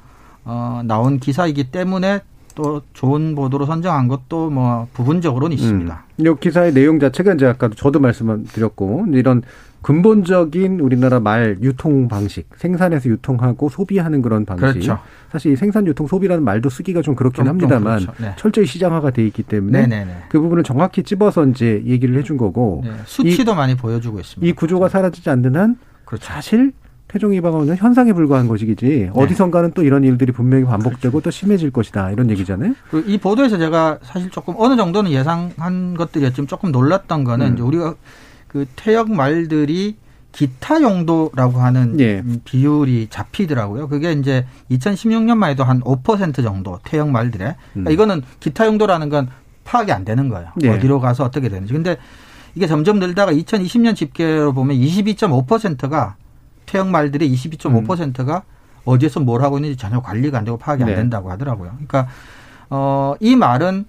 어, 나온 기사이기 때문에 또 좋은 보도로 선정한 것도 뭐 부분적으로는 있습니다. 음. 이 기사의 내용 자체가 이제 아까도 저도 말씀드렸고 이런 근본적인 우리나라 말 유통 방식, 생산해서 유통하고 소비하는 그런 방식. 그렇죠. 사실 이 생산 유통 소비라는 말도 쓰기가 좀 그렇긴 좀- 좀 합니다만 그렇죠. 네. 철저히 시장화가 돼 있기 때문에 네네네. 그 부분을 정확히 집어서 이제 얘기를 해준 거고 네, 수치도 많이 보여주고 있습니다. 이 구조가 사라지지 않는 한 그렇죠. 사실 태종 이방원은 현상에 불과한 것이지 네. 어디선가는 또 이런 일들이 분명히 반복되고 또 심해질 것이다 이런 얘기잖아요. 그리고 이 보도에서 제가 사실 조금 어느 정도는 예상한 것들이었지만 조금 놀랐던 거는 음. 이제 우리가 그 태역 말들이 기타 용도라고 하는 예. 음, 비율이 잡히더라고요. 그게 이제 2016년만 해도 한 5% 정도 태역 말들의 그러니까 음. 이거는 기타 용도라는 건 파악이 안 되는 거예요. 예. 어디로 가서 어떻게 되는지. 근데 이게 점점 늘다가 2020년 집계로 보면 22.5%가 태역 말들의 22.5%가 어디에서 뭘 하고 있는지 전혀 관리가 안 되고 파악이 안 네. 된다고 하더라고요. 그러니까 어, 이 말은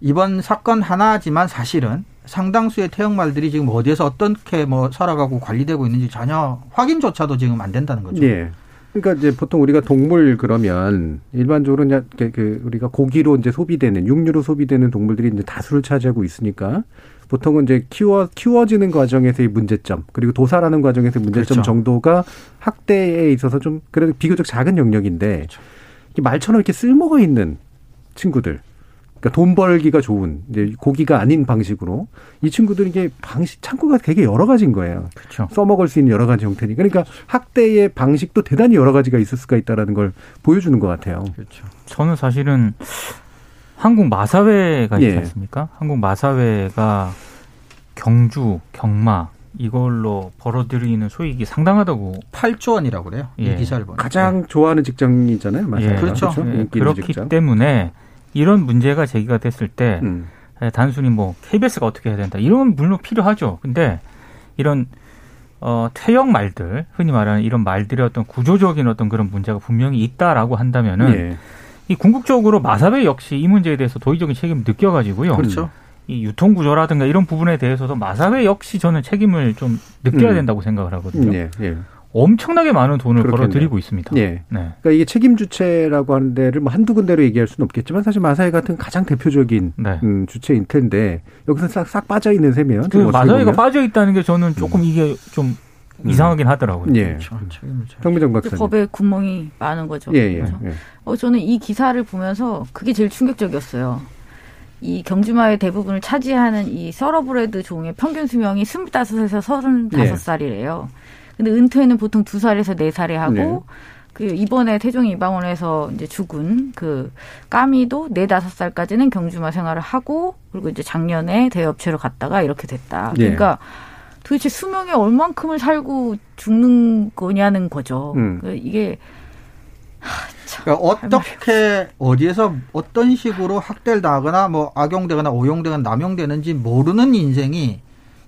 이번 사건 하나지만 사실은 상당수의 태역말들이 지금 어디에서 어떻게 뭐 살아가고 관리되고 있는지 전혀 확인조차도 지금 안 된다는 거죠. 예. 그러니까 이제 보통 우리가 동물 그러면 일반적으로 그- 그 우리가 고기로 이제 소비되는 육류로 소비되는 동물들이 이제 다수를 차지하고 있으니까 보통은 이제 키워 키워지는 과정에서의 문제점 그리고 도살하는 과정에서의 문제점 그렇죠. 정도가 학대에 있어서 좀 그래도 비교적 작은 영역인데 그렇죠. 이 말처럼 이렇게 쓸모가 있는 친구들 그러니까 돈 벌기가 좋은 이제 고기가 아닌 방식으로 이 친구들이 이게 방식 창구가 되게 여러 가지인 거예요. 그렇죠. 써먹을 수 있는 여러 가지 형태니. 그러니까 학대의 방식도 대단히 여러 가지가 있을 수가 있다라는 걸 보여주는 것 같아요. 그렇죠. 저는 사실은 한국 마사회가 있지 예. 않습니까? 한국 마사회가 경주, 경마 이걸로 벌어들이는 수익이 상당하다고 8조 원이라고 그래요. 예. 이 기사를 보면. 가장 좋아하는 직장이잖아요. 맞아요. 예. 그렇죠. 그렇죠? 예, 그렇기 직장. 때문에 이런 문제가 제기가 됐을 때 음. 예, 단순히 뭐 KBS가 어떻게 해야 된다 이런 건 물론 필요하죠. 근데 이런 어, 퇴역 말들 흔히 말하는 이런 말들의 어떤 구조적인 어떤 그런 문제가 분명히 있다라고 한다면은 예. 이 궁극적으로 마사회 역시 이 문제에 대해서 도의적인 책임을 느껴가지고요. 그렇죠. 이 유통 구조라든가 이런 부분에 대해서도 마사회 역시 저는 책임을 좀 느껴야 음. 된다고 생각을 하거든요. 예. 예. 엄청나게 많은 돈을 그렇겠네요. 벌어 들이고 있습니다. 예. 네. 그러니까 이게 책임 주체라고 하는 데를 뭐 한두 군데로 얘기할 수는 없겠지만 사실 마사회 같은 가장 대표적인 네. 음, 주체일 텐데 여기서 싹, 싹 빠져 있는 셈이에요. 그 마사회가. 빠져 있다는 게 저는 조금 이게 좀 이상하긴 하더라고요. 예. 그렇죠. 책임을 잘. 정미정 그 박사님. 법에 구멍이 많은 거죠. 예, 예, 그렇죠? 예. 어, 저는 이 기사를 보면서 그게 제일 충격적이었어요. 이 경주마의 대부분을 차지하는 이 서러브레드 종의 평균 수명이 25에서 35살이래요. 근데 은퇴는 보통 2살에서 4살에 하고 네. 그 이번에 태종 이방원에서 이제 죽은 그 까미도 4, 5살까지는 경주마 생활을 하고 그리고 이제 작년에 대업체로 갔다가 이렇게 됐다. 예. 그러니까 도대체 수명이 얼만큼을 살고 죽는 거냐는 거죠. 음. 그 이게 그러니까 어떻게 어디에서 어떤 식으로 학대를 당하거나 뭐 악용되거나 오용되거나 남용되는지 모르는 인생이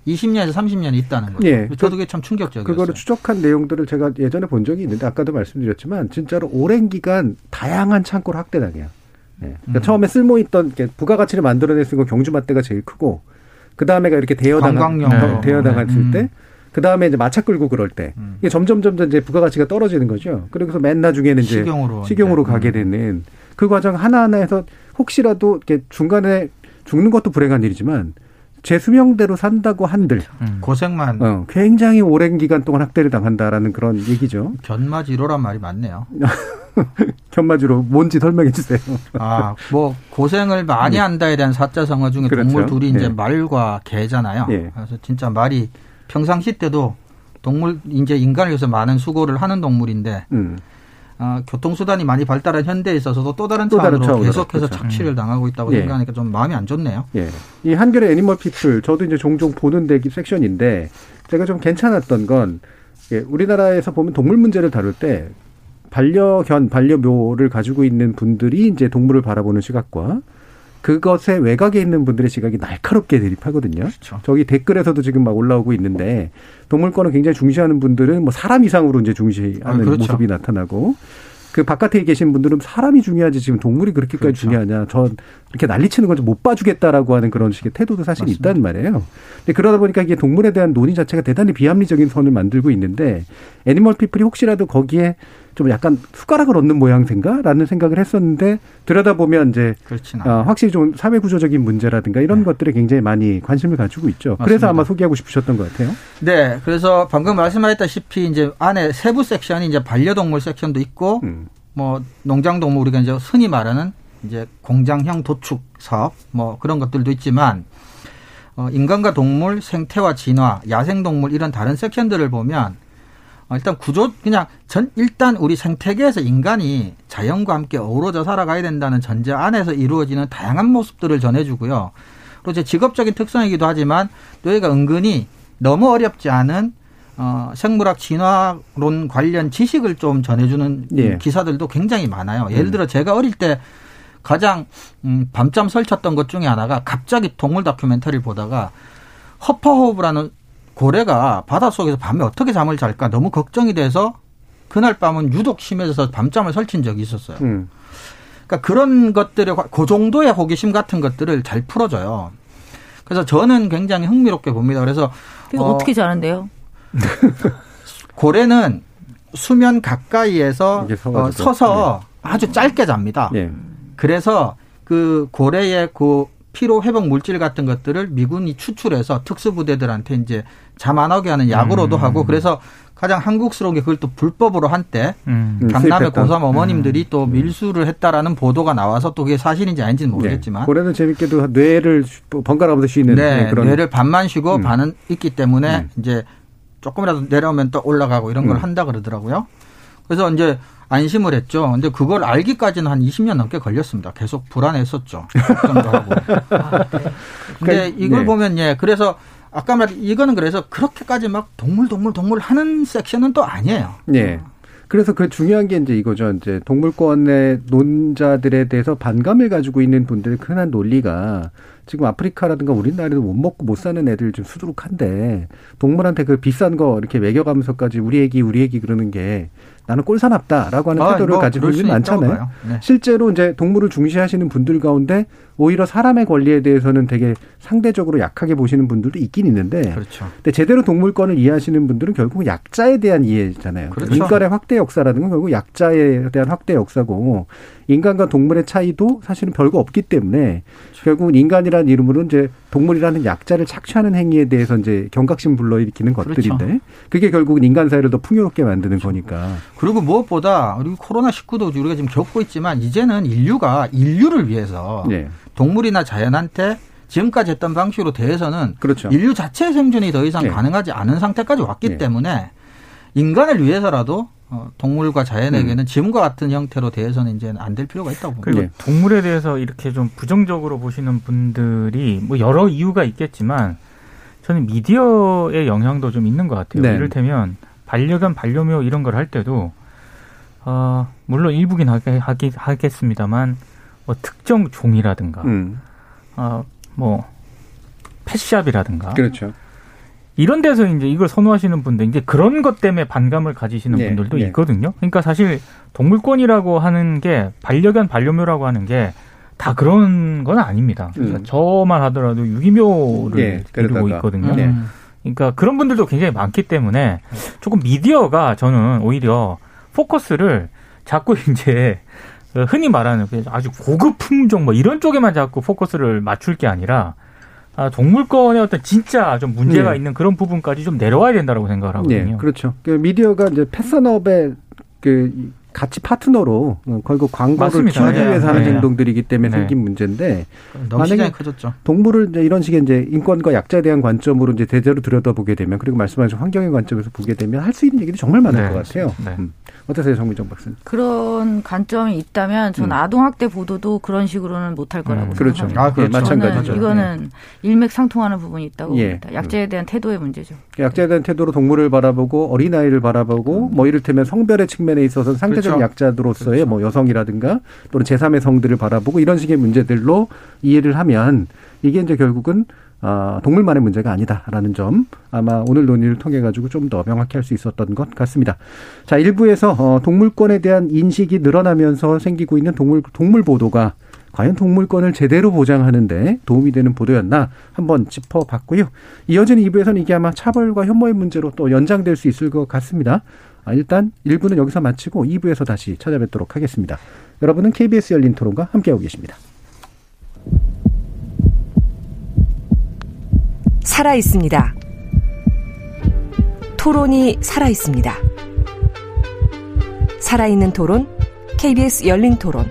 20년에서 30년이 있다는 거죠. 예. 저도 그게 참 충격적이었어요. 그거를 추적한 내용들을 제가 예전에 본 적이 있는데 아까도 말씀드렸지만 진짜로 오랜 기간 다양한 창고를 학대당해요. 예. 그러니까 음. 처음에 쓸모 있던 이렇게 부가가치를 만들어낼 수 있는 건 경주마대가 제일 크고 그 다음에가 이렇게 대여당한 관광용으로. 대여당했을 네. 때. 그 다음에 이제 마차 끌고 그럴 때 음. 이게 점점 점점 이제 부가가치가 떨어지는 거죠. 그래서 맨 나중에는 이제 식용으로 식용으로 이제. 가게 되는 그 과정 하나하나에서 혹시라도 이렇게 중간에 죽는 것도 불행한 일이지만 제 수명대로 산다고 한들 음. 고생만 어, 굉장히 오랜 기간 동안 학대를 당한다라는 그런 얘기죠. 견마지로란 말이 많네요. 견마지로 뭔지 설명해 주세요. 아, 뭐 고생을 많이 한다에 대한 사자성어 중에 네. 그렇죠. 동물 둘이 이제 예. 말과 개잖아요. 예. 그래서 진짜 말이 평상시 때도 동물 이제 인간을 위해서 많은 수고를 하는 동물인데 음. 아, 교통수단이 많이 발달한 현대에 있어서도 또 다른 또 차원으로 계속해서 그렇죠. 착취를 당하고 있다고 예. 생각하니까 좀 마음이 안 좋네요. 예. 이 한겨레 애니멀 피플 저도 이제 종종 보는 데 섹션인데 제가 좀 괜찮았던 건 예, 우리나라에서 보면 동물 문제를 다룰 때 반려견, 반려묘를 가지고 있는 분들이 이제 동물을 바라보는 시각과 그것에 외곽에 있는 분들의 시각이 날카롭게 대립하거든요. 그렇죠. 저기 댓글에서도 지금 막 올라오고 있는데 동물권을 굉장히 중시하는 분들은 뭐 사람 이상으로 이제 중시하는 아, 그렇죠. 모습이 나타나고 그 바깥에 계신 분들은 사람이 중요하지 지금 동물이 그렇게까지 그렇죠. 중요하냐 저 이렇게 난리치는 건좀못 봐주겠다라고 하는 그런 식의 태도도 사실 맞습니다. 있단 말이에요. 근데 그러다 보니까 이게 동물에 대한 논의 자체가 대단히 비합리적인 선을 만들고 있는데 애니멀 피플이 혹시라도 거기에 좀 약간 숟가락을 얹는 모양새인가라는 생각을 했었는데 들여다보면 이제 어. 확실히 좀 사회 구조적인 문제라든가 이런 네. 것들에 굉장히 많이 관심을 가지고 있죠. 그래서 맞습니다. 아마 소개하고 싶으셨던 것 같아요. 네, 그래서 방금 말씀하셨다시피 이제 안에 세부 섹션이 이제 반려동물 섹션도 있고 음. 뭐 농장동물 우리가 이제 흔히 말하는 이제 공장형 도축 사업 뭐 그런 것들도 있지만 어 인간과 동물 생태와 진화, 야생동물 이런 다른 섹션들을 보면 어, 일단 구조 그냥 전 일단 우리 생태계에서 인간이 자연과 함께 어우러져 살아가야 된다는 전제 안에서 이루어지는 다양한 모습들을 전해주고요. 그리고 제 직업적인 특성이기도 하지만 또 얘가 은근히 너무 어렵지 않은 어, 생물학 진화론 관련 지식을 좀 전해주는 예. 기사들도 굉장히 많아요. 예를 들어 제가 어릴 때 가장 음, 밤잠 설쳤던 것 중에 하나가 갑자기 동물 다큐멘터리를 보다가 허퍼호브라는 고래가 바닷속에서 밤에 어떻게 잠을 잘까 너무 걱정이 돼서 그날 밤은 유독 심해져서 밤잠을 설친 적이 있었어요. 음. 그러니까 그런 것들에 그 정도의 호기심 같은 것들을 잘 풀어줘요. 그래서 저는 굉장히 흥미롭게 봅니다. 그래서 이거 어, 어떻게 자는데요? 고래는 수면 가까이에서 어. 서서 아주 짧게 잡니다. 예. 그래서 그 고래의 그 피로 회복 물질 같은 것들을 미군이 추출해서 특수부대들한테 이제 잠 안 오게 하는 약으로도 음. 하고 그래서 가장 한국스러운 게 그걸 또 불법으로 한때 음. 음, 강남의. 고3 어머님들이 또 밀수를 했다라는 보도가 나와서 또 그게 사실인지 아닌지는 모르겠지만 예. 고래는 재밌게도 뇌를 번갈아가면서 쉬는 네, 네, 그런 뇌를 반만 쉬고 음. 반은 있기 때문에 음. 이제 조금이라도 내려오면 또 올라가고 이런 걸 음. 한다 그러더라고요. 그래서 이제 안심을 했죠. 근데 그걸 알기까지는 한 20년 넘게 걸렸습니다. 계속 불안했었죠. 걱정도 하고. 근데 이걸 네. 보면 예, 그래서 아까 말 이거는 그래서 그렇게까지 막 동물 동물 동물 하는 섹션은 또 아니에요. 예. 그래서 그 중요한 게 이제 이거죠. 이제 동물권의 논자들에 대해서 반감을 가지고 있는 분들의 흔한 논리가 지금 아프리카라든가 우리나라에도 못 먹고 못 사는 애들 좀 수두룩한데 동물한테 그 비싼 거 이렇게 먹여가면서까지 우리 애기 우리 애기 그러는 게 나는 꼴사납다라고 하는 아, 태도를 뭐 가지고 있는 많잖아요. 네. 실제로 이제 동물을 중시하시는 분들 가운데 오히려 사람의 권리에 대해서는 되게 상대적으로 약하게 보시는 분들도 있긴 있는데 그렇죠. 근데 제대로 동물권을 이해하시는 분들은 결국 약자에 대한 이해잖아요. 그렇죠. 인간의 확대 역사라는 건 결국 약자에 대한 확대 역사고 인간과 동물의 차이도 사실은 별거 없기 때문에 결국 인간이라는 이름으로 이제 동물이라는 약자를 착취하는 행위에 대해서 이제 경각심 불러일으키는 것들인데 그렇죠. 그게 결국은 인간 사회를 더 풍요롭게 만드는 거니까. 그리고 무엇보다 우리 코로나 19도 우리가 지금 겪고 있지만 이제는 인류가 인류를 위해서 예. 동물이나 자연한테 지금까지 했던 방식으로 대해서는 그렇죠. 인류 자체의 생존이 더 이상 네. 가능하지 않은 상태까지 왔기 네. 때문에 인간을 위해서라도 어, 동물과 자연에게는 음. 지금과 같은 형태로 대해서는 이제 안 될 필요가 있다고 봅니다. 그리고 예. 동물에 대해서 이렇게 좀 부정적으로 보시는 분들이 뭐 여러 이유가 있겠지만 저는 미디어의 영향도 좀 있는 것 같아요. 네. 이를테면 반려견, 반려묘 이런 걸 할 때도 어, 물론 일부긴 하게, 하기, 하겠습니다만 뭐 특정 종이라든가 음. 어, 뭐 펫샵이라든가 그렇죠. 이런 데서 이제 이걸 선호하시는 분들 이제 그런 것 때문에 반감을 가지시는 네, 분들도 네. 있거든요. 그러니까 사실 동물권이라고 하는 게 반려견 반려묘라고 하는 게 다 그런 건 아닙니다. 그러니까 음. 저만 하더라도 유기묘를 예, 이루고. 있거든요. 네. 음. 그러니까 그런 분들도 굉장히 많기 때문에 조금 미디어가 저는 오히려 포커스를 자꾸 이제 그 흔히 말하는 그 아주 고급 품종 뭐 이런 쪽에만 자꾸 포커스를 맞출 게 아니라 아, 동물권의 어떤 진짜 좀 문제가 네. 있는 그런 부분까지 좀 내려와야 된다고 생각을 하거든요. 네, 그렇죠. 그 미디어가 이제 패스업의 그 같이 파트너로 어, 결국 광고를. 키우기 네, 위해서 하는 네. 행동들이기 때문에 네. 생긴 문제인데 너무 만약에- 시장이 커졌죠. 동물을 이제 이런 식의 이제 인권과 약자에 대한 관점으로 이제 대대로 들여다보게 되면 그리고 말씀하신 환경의 관점에서 보게 되면 할 수 있는 얘기도 정말 많을 네, 것 같아요. 네. 음. 어떠세요, 정민정 박사님? 그런 관점이 있다면 전 음. 아동 학대 보도도 그런 식으로는 못할 거라고 음. 그렇죠. 생각합니다. 아, 그렇죠. 예, 마찬가지죠. 이거는 일맥상통하는 부분이 있다고 예. 봅니다. 약자에 대한 태도의 문제죠. 약자에 대한 태도로 동물을 바라보고 어린아이를 바라보고 뭐 이를테면 성별의 측면에 있어서 상대적 그렇죠. 약자로서의 그렇죠. 뭐 여성이라든가 또는 제3의 성들을 바라보고 이런 식의 문제들로 이해를 하면 이게 이제 결국은 아, 동물만의 문제가 아니다라는 점 아마 오늘 논의를 통해 가지고 좀 더 명확히 할 수 있었던 것 같습니다. 자, 일부에서 어, 동물권에 대한 인식이 늘어나면서 생기고 있는 동물 동물 보도가 과연 동물권을 제대로 보장하는데 도움이 되는 보도였나 한번 짚어봤고요. 이어지는 2부에서는 이게 아마 차별과 혐오의 문제로 또 연장될 수 있을 것 같습니다. 아, 일단 1부는 여기서 마치고 2부에서 다시 찾아뵙도록 하겠습니다. 여러분은 KBS 열린 토론과 함께하고 계십니다. 살아 있습니다. 토론이 살아 있습니다. 살아있는 토론, KBS 열린 토론.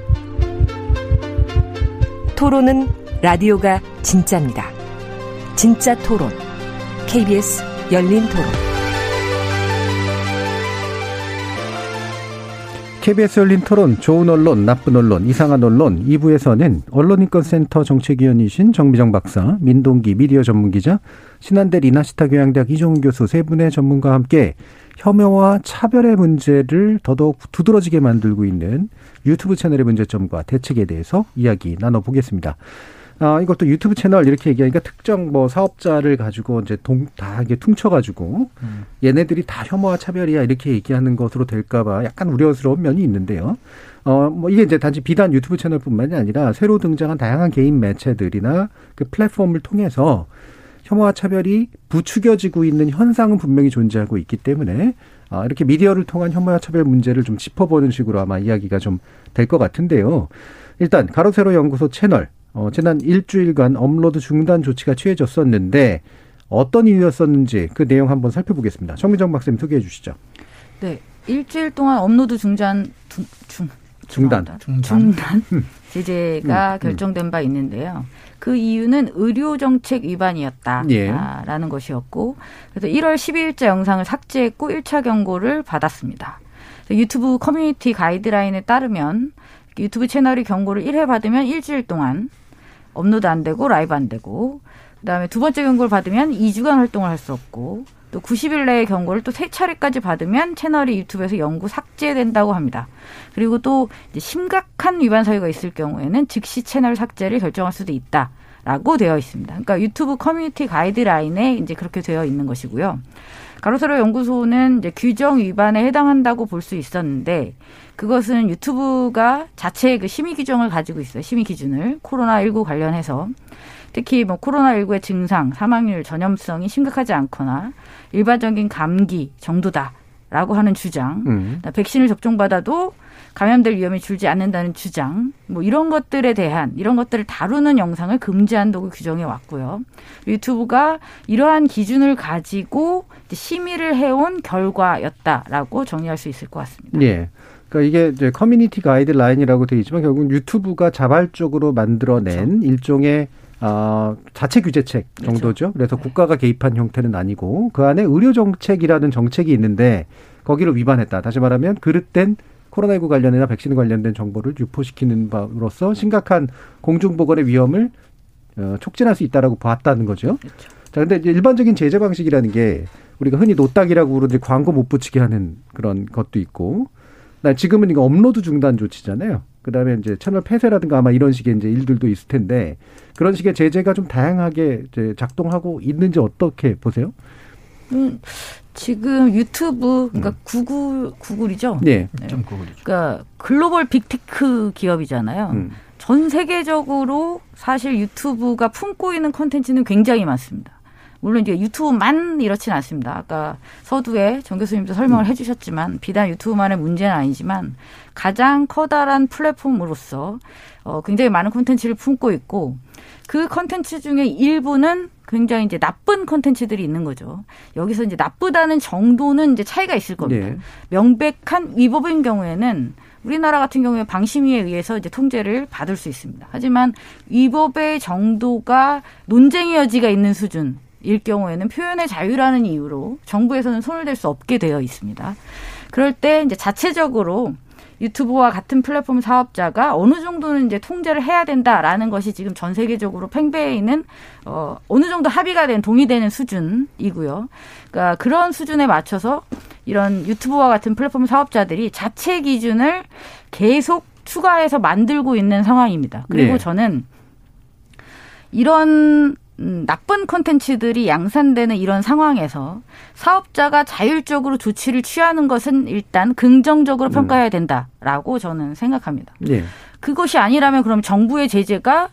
토론은 라디오가 진짜입니다. 진짜 토론, KBS 열린 토론. KBS 열린 토론, 좋은 언론, 나쁜 언론, 이상한 언론 2부에서는 언론인권센터 정책위원이신 정미정 박사, 민동기 미디어 전문기자, 신한대 리나시타 교양대학 이종훈 교수 세 분의 전문가와 함께 혐오와 차별의 문제를 더더욱 두드러지게 만들고 있는 유튜브 채널의 문제점과 대책에 대해서 이야기 나눠보겠습니다. 아, 이것도 유튜브 채널 이렇게 얘기하니까 특정 뭐 사업자를 가지고 이제 동, 다 이게 퉁쳐가지고 음. 얘네들이 다 혐오와 차별이야 이렇게 얘기하는 것으로 될까봐 약간 우려스러운 면이 있는데요. 어, 뭐 이게 이제 단지 비단 유튜브 채널뿐만이 아니라 새로 등장한 다양한 개인 매체들이나 그 플랫폼을 통해서 혐오와 차별이 부추겨지고 있는 현상은 분명히 존재하고 있기 때문에 아, 이렇게 미디어를 통한 혐오와 차별 문제를 좀 짚어보는 식으로 아마 이야기가 좀 될 것 같은데요. 일단 가로세로 연구소 채널 어, 지난 일주일간 업로드 중단 조치가 취해졌었는데 어떤 이유였었는지 그 내용 한번 살펴보겠습니다. 정미정 박사님 소개해 주시죠. 네. 일주일 동안 업로드 중단 중, 중 중단 중단, 중단 음. 제재가 음, 음. 결정된 바 있는데요. 그 이유는 의료 정책 위반이었다라는 예. 것이었고 그래서 1월 12일자 영상을 삭제했고 1차 경고를 받았습니다. 유튜브 커뮤니티 가이드라인에 따르면 유튜브 채널이 경고를 1회 받으면 일주일 동안 업로드 안 되고 라이브 안 되고 그다음에 두 번째 경고를 받으면 2주간 활동을 할 수 없고 또 90일 내에 경고를 또 세 차례까지 받으면 채널이 유튜브에서 영구 삭제된다고 합니다. 그리고 또 심각한 위반 사유가 있을 경우에는 즉시 채널 삭제를 결정할 수도 있다. 라고 되어 있습니다. 그러니까 유튜브 커뮤니티 가이드라인에 이제 그렇게 되어 있는 것이고요. 가로세로 연구소는 이제 규정 위반에 해당한다고 볼 수 있었는데 그것은 유튜브가 자체의 그 심의 규정을 가지고 있어요. 심의 기준을 코로나19 관련해서 특히 뭐 코로나19의 증상, 사망률, 전염성이 심각하지 않거나 일반적인 감기 정도다라고 하는 주장, 음. 백신을 접종받아도 감염될 위험이 줄지 않는다는 주장, 뭐 이런 것들에 대한 이런 것들을 다루는 영상을 금지한다고 규정해 왔고요. 유튜브가 이러한 기준을 가지고 심의를 해온 결과였다라고 정리할 수 있을 것 같습니다. 예. 그러니까 이게 이제 커뮤니티 가이드라인이라고 되어 있지만 결국 유튜브가 자발적으로 만들어낸 그렇죠. 일종의 어, 자체 규제책 그렇죠. 정도죠. 그래서 네. 국가가 개입한 형태는 아니고 그 안에 의료 정책이라는 정책이 있는데 거기를 위반했다. 다시 말하면 그릇된 코로나19 관련이나 백신 관련된 정보를 유포시키는 바로서 심각한 공중보건의 위험을 어, 촉진할 수 있다라고 봤다는 거죠. 그렇죠. 자, 근데 이제 일반적인 제재 방식이라는 게 우리가 흔히 노딱이라고 부르는 광고 못 붙이게 하는 그런 것도 있고 지금은 이거 업로드 중단 조치잖아요. 그다음에 이제 채널 폐쇄라든가 아마 이런 식의 이제 일들도 있을 텐데 그런 식의 제재가 좀 다양하게 이제 작동하고 있는지 어떻게 보세요? 음, 지금 유튜브 그러니까 음. 구글 구글이죠. 네. 네. 구글이죠. 그러니까 글로벌 빅테크 기업이잖아요. 음. 전 세계적으로 사실 유튜브가 품고 있는 컨텐츠는 굉장히 많습니다. 물론 이제 유튜브만 이렇지는 않습니다. 아까 서두에 정 교수님도 설명을 음. 해주셨지만 비단 유튜브만의 문제는 아니지만 가장 커다란 플랫폼으로서 어, 굉장히 많은 콘텐츠를 품고 있고 그 컨텐츠 중에 일부는 굉장히 이제 나쁜 컨텐츠들이 있는 거죠. 여기서 이제 나쁘다는 정도는 이제 차이가 있을 겁니다. 네. 명백한 위법인 경우에는 우리나라 같은 경우에 방심위에 의해서 이제 통제를 받을 수 있습니다. 하지만 위법의 정도가 논쟁의 여지가 있는 수준 일 경우에는 표현의 자유라는 이유로 정부에서는 손을 댈 수 없게 되어 있습니다. 그럴 때 이제 자체적으로 유튜브와 같은 플랫폼 사업자가 어느 정도는 이제 통제를 해야 된다라는 것이 지금 전 세계적으로 팽배해 있는 어 어느 정도 합의가 된 동의되는 수준이고요. 그러니까 그런 수준에 맞춰서 이런 유튜브와 같은 플랫폼 사업자들이 자체 기준을 계속 추가해서 만들고 있는 상황입니다. 그리고 네. 저는 이런 음, 나쁜 콘텐츠들이 양산되는 이런 상황에서 사업자가 자율적으로 조치를 취하는 것은 일단 긍정적으로 음. 평가해야 된다라고 저는 생각합니다. 네. 그것이 아니라면 그럼 정부의 제재가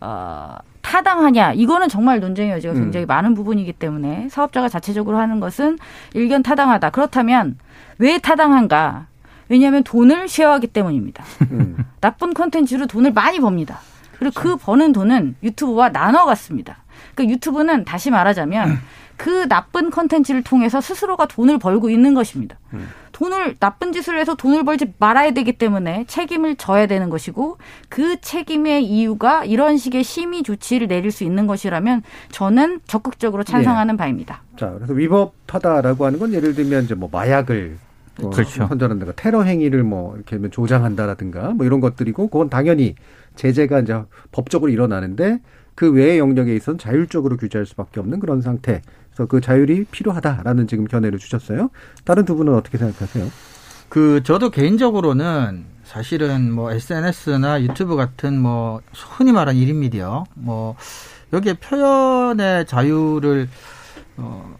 어, 타당하냐 이거는 정말 논쟁의 여지가 음. 굉장히 음. 많은 부분이기 때문에 사업자가 자체적으로 하는 것은 일견 타당하다. 그렇다면 왜 타당한가? 왜냐하면 돈을 쉐어하기 때문입니다. 음. 나쁜 콘텐츠로 돈을 많이 법니다. 그리고 그 버는 돈은 유튜브와 나눠 갔습니다. 그러니까 유튜브는 다시 말하자면 그 나쁜 컨텐츠를 통해서 스스로가 돈을 벌고 있는 것입니다. 음. 돈을 나쁜 짓을 해서 돈을 벌지 말아야 되기 때문에 책임을 져야 되는 것이고 그 책임의 이유가 이런 식의 심의 조치를 내릴 수 있는 것이라면 저는 적극적으로 찬성하는 네. 바입니다. 자, 그래서 위법하다라고 하는 건 예를 들면 이제 뭐 마약을 뭐 그렇죠. 선전한다든가 테러 행위를 뭐 이렇게 조장한다라든가 뭐 이런 것들이고 그건 당연히 제재가 이제 법적으로 일어나는데 그 외의 영역에 있어서 자율적으로 규제할 수밖에 없는 그런 상태. 그래서 그 자율이 필요하다라는 지금 견해를 주셨어요. 다른 두 분은 어떻게 생각하세요? 그 저도 개인적으로는 사실은 뭐 SNS나 유튜브 같은 뭐 흔히 말하는 1인 미디어 뭐 여기에 표현의 자유를 어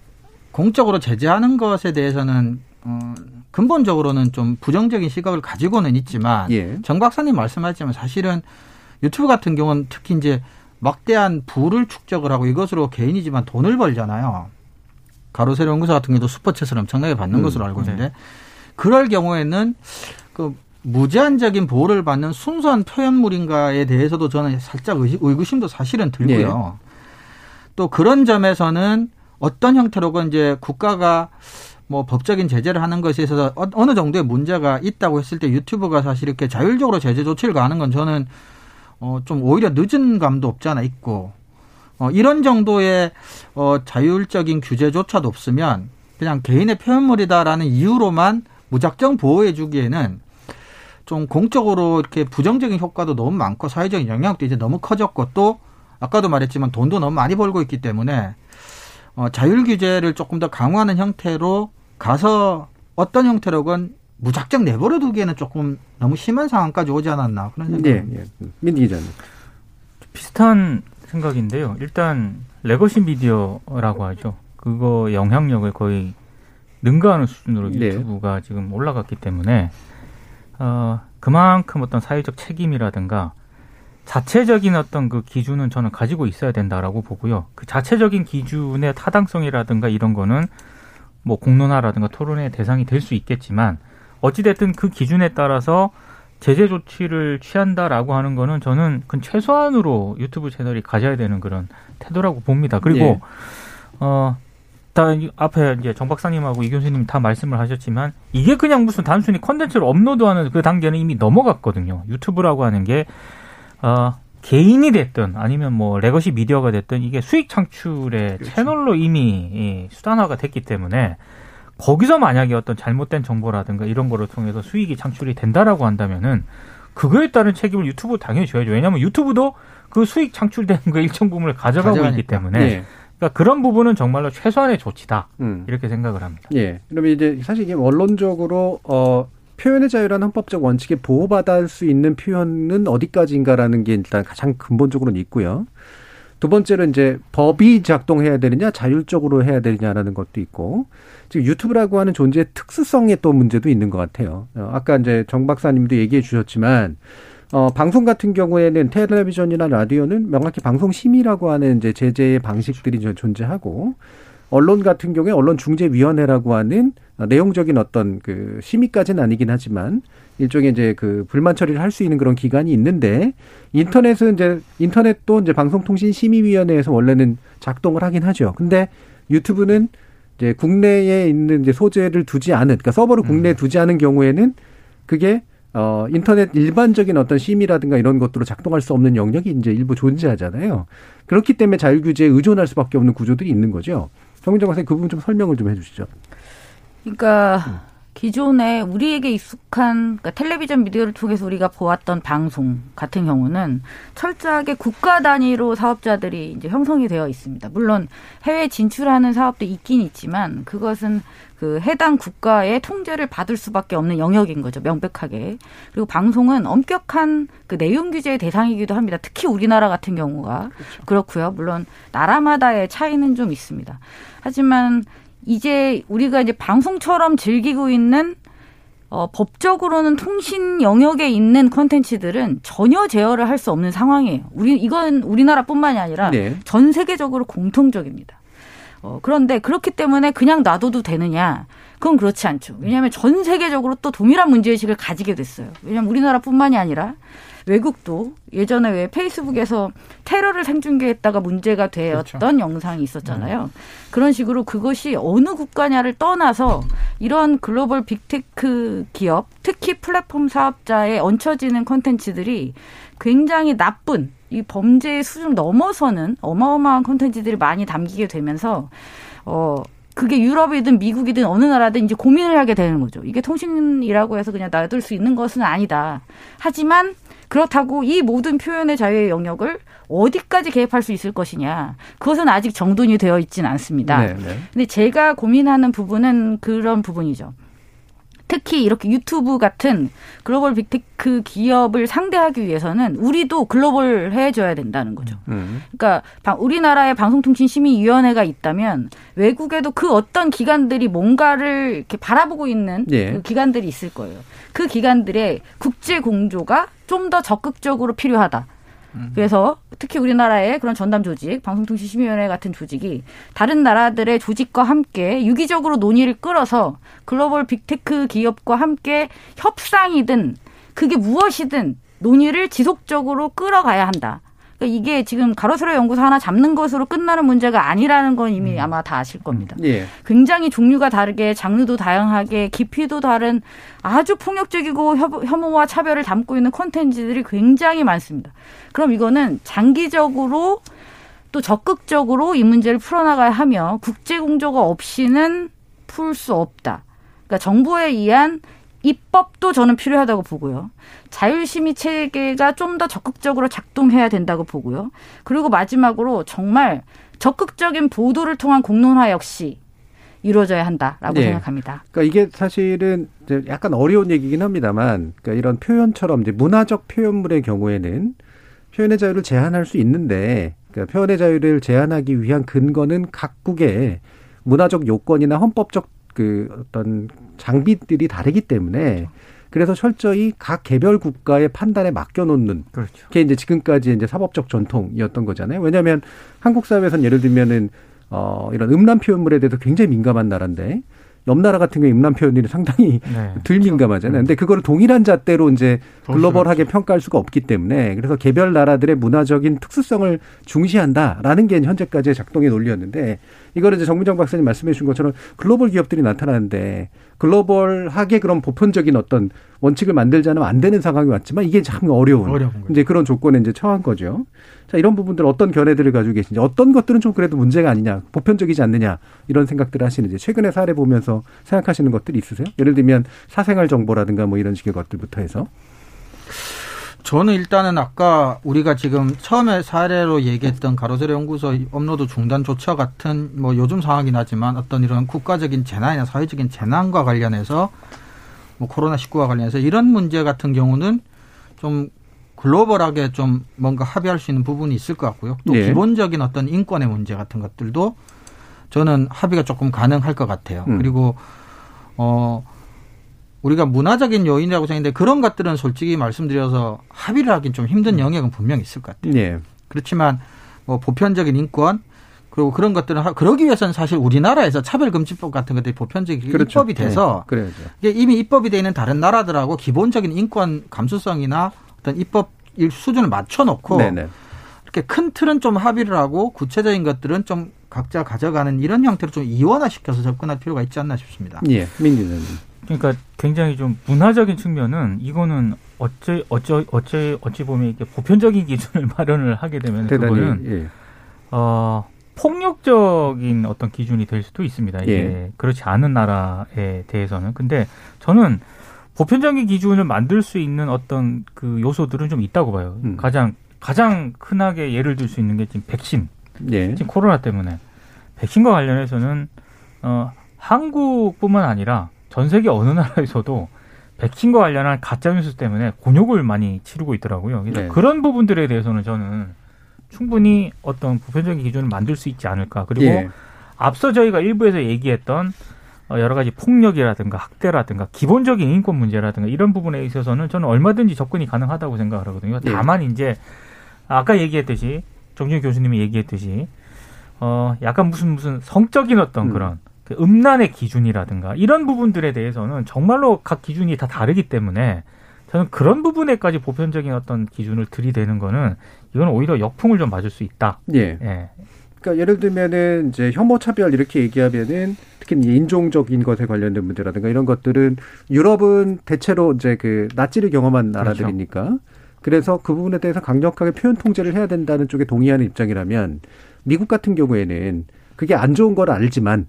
공적으로 제재하는 것에 대해서는 어 근본적으로는 좀 부정적인 시각을 가지고는 있지만 예. 정 박사님 말씀하셨지만 사실은 유튜브 같은 경우는 특히 이제 막대한 부를 축적을 하고 이것으로 개인이지만 돈을 벌잖아요. 가로세로 연구소 같은 경우도 슈퍼챗을 엄청나게 받는 음, 것으로 알고 있는데 그럴 경우에는 그 무제한적인 보호를 받는 순수한 표현물인가에 대해서도 저는 살짝 의구심도 사실은 들고요. 또 그런 점에서는 어떤 형태로건 이제 국가가 뭐 법적인 제재를 하는 것에 있어서 어- 어느 정도의 문제가 있다고 했을 때 유튜브가 사실 이렇게 자율적으로 제재 조치를 가하는 건 저는 어 좀 오히려 늦은 감도 없지 않아 있고 어 이런 정도의 어 자율적인 규제조차도 없으면 그냥 개인의 표현물이다라는 이유로만 무작정 보호해 주기에는 좀 공적으로 이렇게 부정적인 효과도 너무 많고 사회적인 영향도 이제 너무 커졌고 또 아까도 말했지만 돈도 너무 많이 벌고 있기 때문에 어, 자율 규제를 조금 더 강화하는 형태로 가서 어떤 형태로건 무작정 내버려 두기에는 조금 너무 심한 상황까지 오지 않았나 그런 생각이 예, 듭니다. 예. 민디 기자님. 비슷한 생각인데요. 일단 레거시 미디어라고 하죠. 그거 영향력을 거의 능가하는 수준으로 네. 유튜브가 지금 올라갔기 때문에 어, 그만큼 어떤 사회적 책임이라든가 자체적인 어떤 그 기준은 저는 가지고 있어야 된다라고 보고요. 그 자체적인 기준의 타당성이라든가 이런 거는 뭐 공론화라든가 토론의 대상이 될 수 있겠지만 어찌됐든 그 기준에 따라서 제재 조치를 취한다라고 하는 거는 저는 그 최소한으로 유튜브 채널이 가져야 되는 그런 태도라고 봅니다. 그리고 예. 어, 다 이- 앞에 이제 정 박사님하고 이 교수님 다 말씀을 하셨지만 이게 그냥 무슨 단순히 컨텐츠를 업로드하는 그 단계는 이미 넘어갔거든요. 유튜브라고 하는 게 어, 개인이 됐든 아니면 뭐 레거시 미디어가 됐든 이게 수익 창출의 채널로 이미 이 수단화가 됐기 때문에 거기서 만약에 어떤 잘못된 정보라든가 이런 거를 통해서 수익이 창출이 된다라고 한다면은 그거에 따른 책임을 유튜브 당연히 져야죠. 왜냐하면 유튜브도 그 수익 창출되는 거 일정 부분을 가져가고 있기 가져가니까. 때문에 예. 그러니까 그런 부분은 정말로 최소한의 조치다 음. 이렇게 생각을 합니다. 예. 그러면 이제 사실 이게 원론적으로 어 표현의 자유라는 헌법적 원칙에 보호받을 수 있는 표현은 어디까지인가라는 게 일단 가장 근본적으로는 있고요. 두 번째로 이제 법이 작동해야 되느냐, 자율적으로 해야 되느냐라는 것도 있고, 지금 유튜브라고 하는 존재의 특수성에 또 문제도 있는 것 같아요. 어, 아까 이제 정 박사님도 얘기해 주셨지만, 어, 방송 같은 경우에는 텔레비전이나 라디오는 명확히 방송 심의라고 하는 이제 제재의 방식들이 저- 존재하고, 언론 같은 경우에 언론 중재위원회라고 하는 어, 내용적인 어떤 그 심의까지는 아니긴 하지만 일종의 이제 그 불만 처리를 할 수 있는 그런 기관이 있는데 인터넷은 이제 인터넷도 이제 방송통신심의위원회에서 원래는 작동을 하긴 하죠. 근데 유튜브는 이제 국내에 있는 이제 소재를 두지 않은 그러니까 서버를 국내에 두지 않은 경우에는 그게 어 인터넷 일반적인 어떤 심의라든가 이런 것들로 작동할 수 없는 영역이 이제 일부 존재하잖아요. 그렇기 때문에 자율 규제에 의존할 수밖에 없는 구조들이 있는 거죠. 정민정 박사님 그 부분 좀 설명을 좀 해주시죠. 그러니까 기존에 우리에게 익숙한 그러니까 텔레비전 미디어를 통해서 우리가 보았던 방송 같은 경우는 철저하게 국가 단위로 사업자들이 이제 형성이 되어 있습니다. 물론 해외 진출하는 사업도 있긴 있지만 그것은 그 해당 국가의 통제를 받을 수밖에 없는 영역인 거죠. 명백하게. 그리고 방송은 엄격한 그 내용 규제의 대상이기도 합니다. 특히 우리나라 같은 경우가 그렇고요 물론 나라마다의 차이는 좀 있습니다. 하지만 이제 우리가 이제 방송처럼 즐기고 있는 어, 법적으로는 통신 영역에 있는 컨텐츠들은 전혀 제어를 할 수 없는 상황이에요. 우리 이건 우리나라뿐만이 아니라 네. 전 세계적으로 공통적입니다. 어, 그런데 그렇기 때문에 그냥 놔둬도 되느냐? 그건 그렇지 않죠. 왜냐하면 전 세계적으로 또 동일한 문제의식을 가지게 됐어요. 왜냐하면 우리나라뿐만이 아니라 외국도 예전에 왜 페이스북에서 테러를 생중계했다가 문제가 되었던 영상이 있었잖아요. 그런 식으로 그것이 어느 국가냐를 떠나서 이런 글로벌 빅테크 기업, 특히 플랫폼 사업자에 얹혀지는 콘텐츠들이 굉장히 나쁜 이 범죄의 수준을 넘어서는 어마어마한 콘텐츠들이 많이 담기게 되면서 어 그게 유럽이든 미국이든 어느 나라든 이제 고민을 하게 되는 거죠. 이게 통신이라고 해서 그냥 놔둘 수 있는 것은 아니다. 하지만 그렇다고 이 모든 표현의 자유의 영역을 어디까지 개입할 수 있을 것이냐. 그것은 아직 정돈이 되어 있지는 않습니다. 네, 네. 근데 제가 고민하는 부분은 그런 부분이죠. 특히 이렇게 유튜브 같은 글로벌 빅테크 기업을 상대하기 위해서는 우리도 글로벌해져야 된다는 거죠. 음. 그러니까 우리나라에 방송통신심의위원회가 있다면 외국에도 그 어떤 기관들이 뭔가를 이렇게 바라보고 있는 예. 그 기관들이 있을 거예요. 그 기관들의 국제 공조가 좀 더 적극적으로 필요하다. 음. 그래서 특히 우리나라의 그런 전담 조직, 방송통신심의위원회 같은 조직이 다른 나라들의 조직과 함께 유기적으로 논의를 끌어서 글로벌 빅테크 기업과 함께 협상이든 그게 무엇이든 논의를 지속적으로 끌어가야 한다. 그러니까 이게 지금 가로세로 연구소 하나 잡는 것으로 끝나는 문제가 아니라는 건 이미 음. 아마 다 아실 겁니다. 예. 굉장히 종류가 다르게 장르도 다양하게 깊이도 다른 아주 폭력적이고 혐오와 차별을 담고 있는 콘텐츠들이 굉장히 많습니다. 그럼 이거는 장기적으로 또 적극적으로 이 문제를 풀어나가야 하며 국제 공조가 없이는 풀 수 없다. 그러니까 정부에 의한 입법도 저는 필요하다고 보고요. 자율심의 체계가 좀 더 적극적으로 작동해야 된다고 보고요. 그리고 마지막으로 정말 적극적인 보도를 통한 공론화 역시 이루어져야 한다라고 네. 생각합니다. 그러니까 이게 사실은 약간 어려운 얘기긴 합니다만, 그러니까 이런 표현처럼 이제 문화적 표현물의 경우에는 표현의 자유를 제한할 수 있는데, 그러니까 표현의 자유를 제한하기 위한 근거는 각국의 문화적 요건이나 헌법적 그 어떤 장비들이 다르기 때문에 그래서 철저히 각 개별 국가의 판단에 맡겨놓는 그렇죠. 게 이제 지금까지 이제 사법적 전통이었던 거잖아요. 왜냐하면 한국 사회에서는 예를 들면은 어 이런 음란 표현물에 대해서 굉장히 민감한 나라인데 옆 나라 같은 경우에 음란 표현이 상당히 네. 덜 민감하잖아요. 근데 그거를 동일한 잣대로 이제 글로벌하게 평가할 수가 없기 때문에 그래서 개별 나라들의 문화적인 특수성을 중시한다라는 게 현재까지의 작동의 논리였는데 이거를 이제 정문정 박사님 말씀해 주신 것처럼 글로벌 기업들이 나타나는데 글로벌하게 그런 보편적인 어떤 원칙을 만들지 않으면 안 되는 상황이 왔지만 이게 참 어려운, 어려운 이제 그런 조건에 이제 처한 거죠. 자, 이런 부분들 어떤 견해들을 가지고 계신지 어떤 것들은 좀 그래도 문제가 아니냐, 보편적이지 않느냐 이런 생각들을 하시는지 최근에 사례 보면서 생각하시는 것들 있으세요? 예를 들면 사생활 정보라든가 뭐 이런 식의 것들부터 해서 저는 일단은 아까 우리가 지금 처음에 사례로 얘기했던 가로세로 연구소 업로드 중단 조처 같은 뭐 요즘 상황이긴 하지만 어떤 이런 국가적인 재난이나 사회적인 재난과 관련해서 뭐 코로나 19와 관련해서 이런 문제 같은 경우는 좀 글로벌하게 좀 뭔가 합의할 수 있는 부분이 있을 것 같고요. 또 네. 기본적인 어떤 인권의 문제 같은 것들도 저는 합의가 조금 가능할 것 같아요. 음. 그리고 어 우리가 문화적인 요인이라고 생각했는데 그런 것들은 솔직히 말씀드려서 합의를 하긴 좀 힘든 영역은 분명히 있을 것 같아요. 네. 그렇지만 뭐 보편적인 인권 그리고 그런 것들은 그러기 위해서는 사실 우리나라에서 차별금지법 같은 것들이 보편적인 그렇죠. 입법이 돼서 네. 이게 이미 입법이 돼 있는 다른 나라들하고 기본적인 인권 감수성이나 어떤 입법 수준을 맞춰놓고 네네. 이렇게 큰 틀은 좀 합의를 하고 구체적인 것들은 좀 각자 가져가는 이런 형태로 좀 이원화시켜서 접근할 필요가 있지 않나 싶습니다. 예, 민기자님. 그러니까 굉장히 좀 문화적인 측면은 이거는 어째 어째 어째 어찌 보면 이게 보편적인 기준을 마련을 하게 되면 대단히, 그거는 예. 어 폭력적인 어떤 기준이 될 수도 있습니다. 이게 예. 그렇지 않은 나라에 대해서는 근데 저는 보편적인 기준을 만들 수 있는 어떤 그 요소들은 좀 있다고 봐요. 음. 가장 가장 흔하게 예를 들 수 있는 게 지금 백신. 예. 지금 코로나 때문에 백신과 관련해서는 어 한국뿐만 아니라 전 세계 어느 나라에서도 백신과 관련한 가짜 뉴스 때문에 곤욕을 많이 치르고 있더라고요. 그래서 네. 그런 부분들에 대해서는 저는 충분히 어떤 보편적인 기준을 만들 수 있지 않을까. 그리고 예. 앞서 저희가 일부에서 얘기했던 어, 여러 가지 폭력이라든가 학대라든가 기본적인 인권 문제라든가 이런 부분에 있어서는 저는 얼마든지 접근이 가능하다고 생각을 하거든요. 네. 다만 이제 아까 얘기했듯이 정준 교수님이 얘기했듯이 어 약간 무슨 무슨 성적인 어떤 음. 그런 그 음란의 기준이라든가 이런 부분들에 대해서는 정말로 각 기준이 다 다르기 때문에 저는 그런 부분에까지 보편적인 어떤 기준을 들이대는 거는 이건 오히려 역풍을 좀 맞을 수 있다. 예. 예. 그러니까 예를 들면은 이제 혐오 차별 이렇게 얘기하면은 특히 인종적인 것에 관련된 문제라든가 이런 것들은 유럽은 대체로 이제 그 나치를 경험한 그렇죠. 나라들이니까 그렇죠. 그래서 그 부분에 대해서 강력하게 표현 통제를 해야 된다는 쪽에 동의하는 입장이라면 미국 같은 경우에는 그게 안 좋은 걸 알지만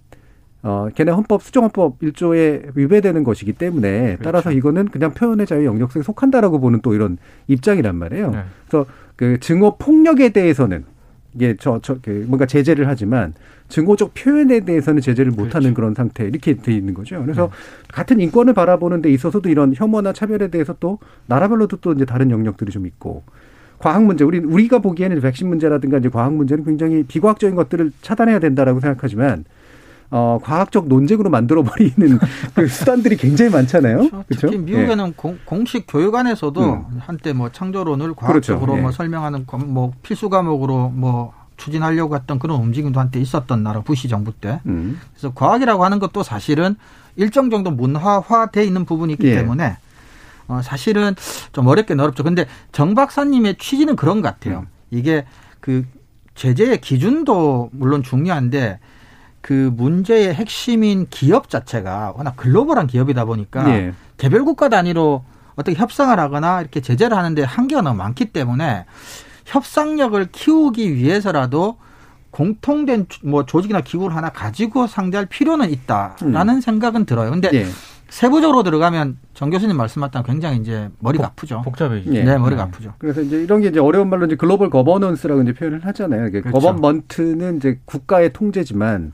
어, 걔네 헌법, 수정헌법 1조에 위배되는 것이기 때문에 그렇죠. 따라서 이거는 그냥 표현의 자유 영역성에 속한다라고 보는 또 이런 입장이란 말이에요. 네. 그래서 그 증오 폭력에 대해서는 이게 저, 저, 그 뭔가 제재를 하지만 증오적 표현에 대해서는 제재를 못하는 그런 상태 이렇게 돼 있는 거죠. 그래서 같은 인권을 바라보는 데 있어서도 이런 혐오나 차별에 대해서 또 나라별로도 또 이제 다른 영역들이 좀 있고 과학 문제 우리 우리가 보기에는 백신 문제라든가 이제 과학 문제는 굉장히 비과학적인 것들을 차단해야 된다라고 생각하지만 어 과학적 논쟁으로 만들어 버리는 그 수단들이 굉장히 많잖아요. 그렇죠. 그렇죠? 특히 미국에는 공, 공식 교육안에서도 음. 한때 뭐 창조론을 과학적으로 그렇죠. 예. 뭐 설명하는 과- 뭐 필수 과목으로 뭐 추진하려고 했던 그런 움직임도 한때 있었던 나라 부시 정부 때. 음. 그래서 과학이라고 하는 것도 사실은 일정 정도 문화화돼 있는 부분이 있기 예. 때문에 어, 사실은 좀 어렵긴 어렵죠. 근데 정 박사님의 취지는 그런 것 같아요. 음. 이게 그 제재의 기준도 물론 중요한데 그 문제의 핵심인 기업 자체가 워낙 글로벌한 기업이다 보니까 예. 개별 국가 단위로 어떻게 협상을 하거나 이렇게 제재를 하는데 한계가 너무 많기 때문에 협상력을 키우기 위해서라도 공통된 조- 뭐 조직이나 기구를 하나 가지고 상대할 필요는 있다라는 생각은 들어요. 근데 예. 세부적으로 들어가면 정 교수님 말씀하셨던 굉장히 이제 머리가 아프죠. 복잡해지죠. 예. 네, 머리가 아프죠. 그래서 이제 이런 게 이제 어려운 말로 이제 글로벌 거버넌스라고 이제 표현을 하잖아요. 이게 그렇죠. government는 이제 국가의 통제지만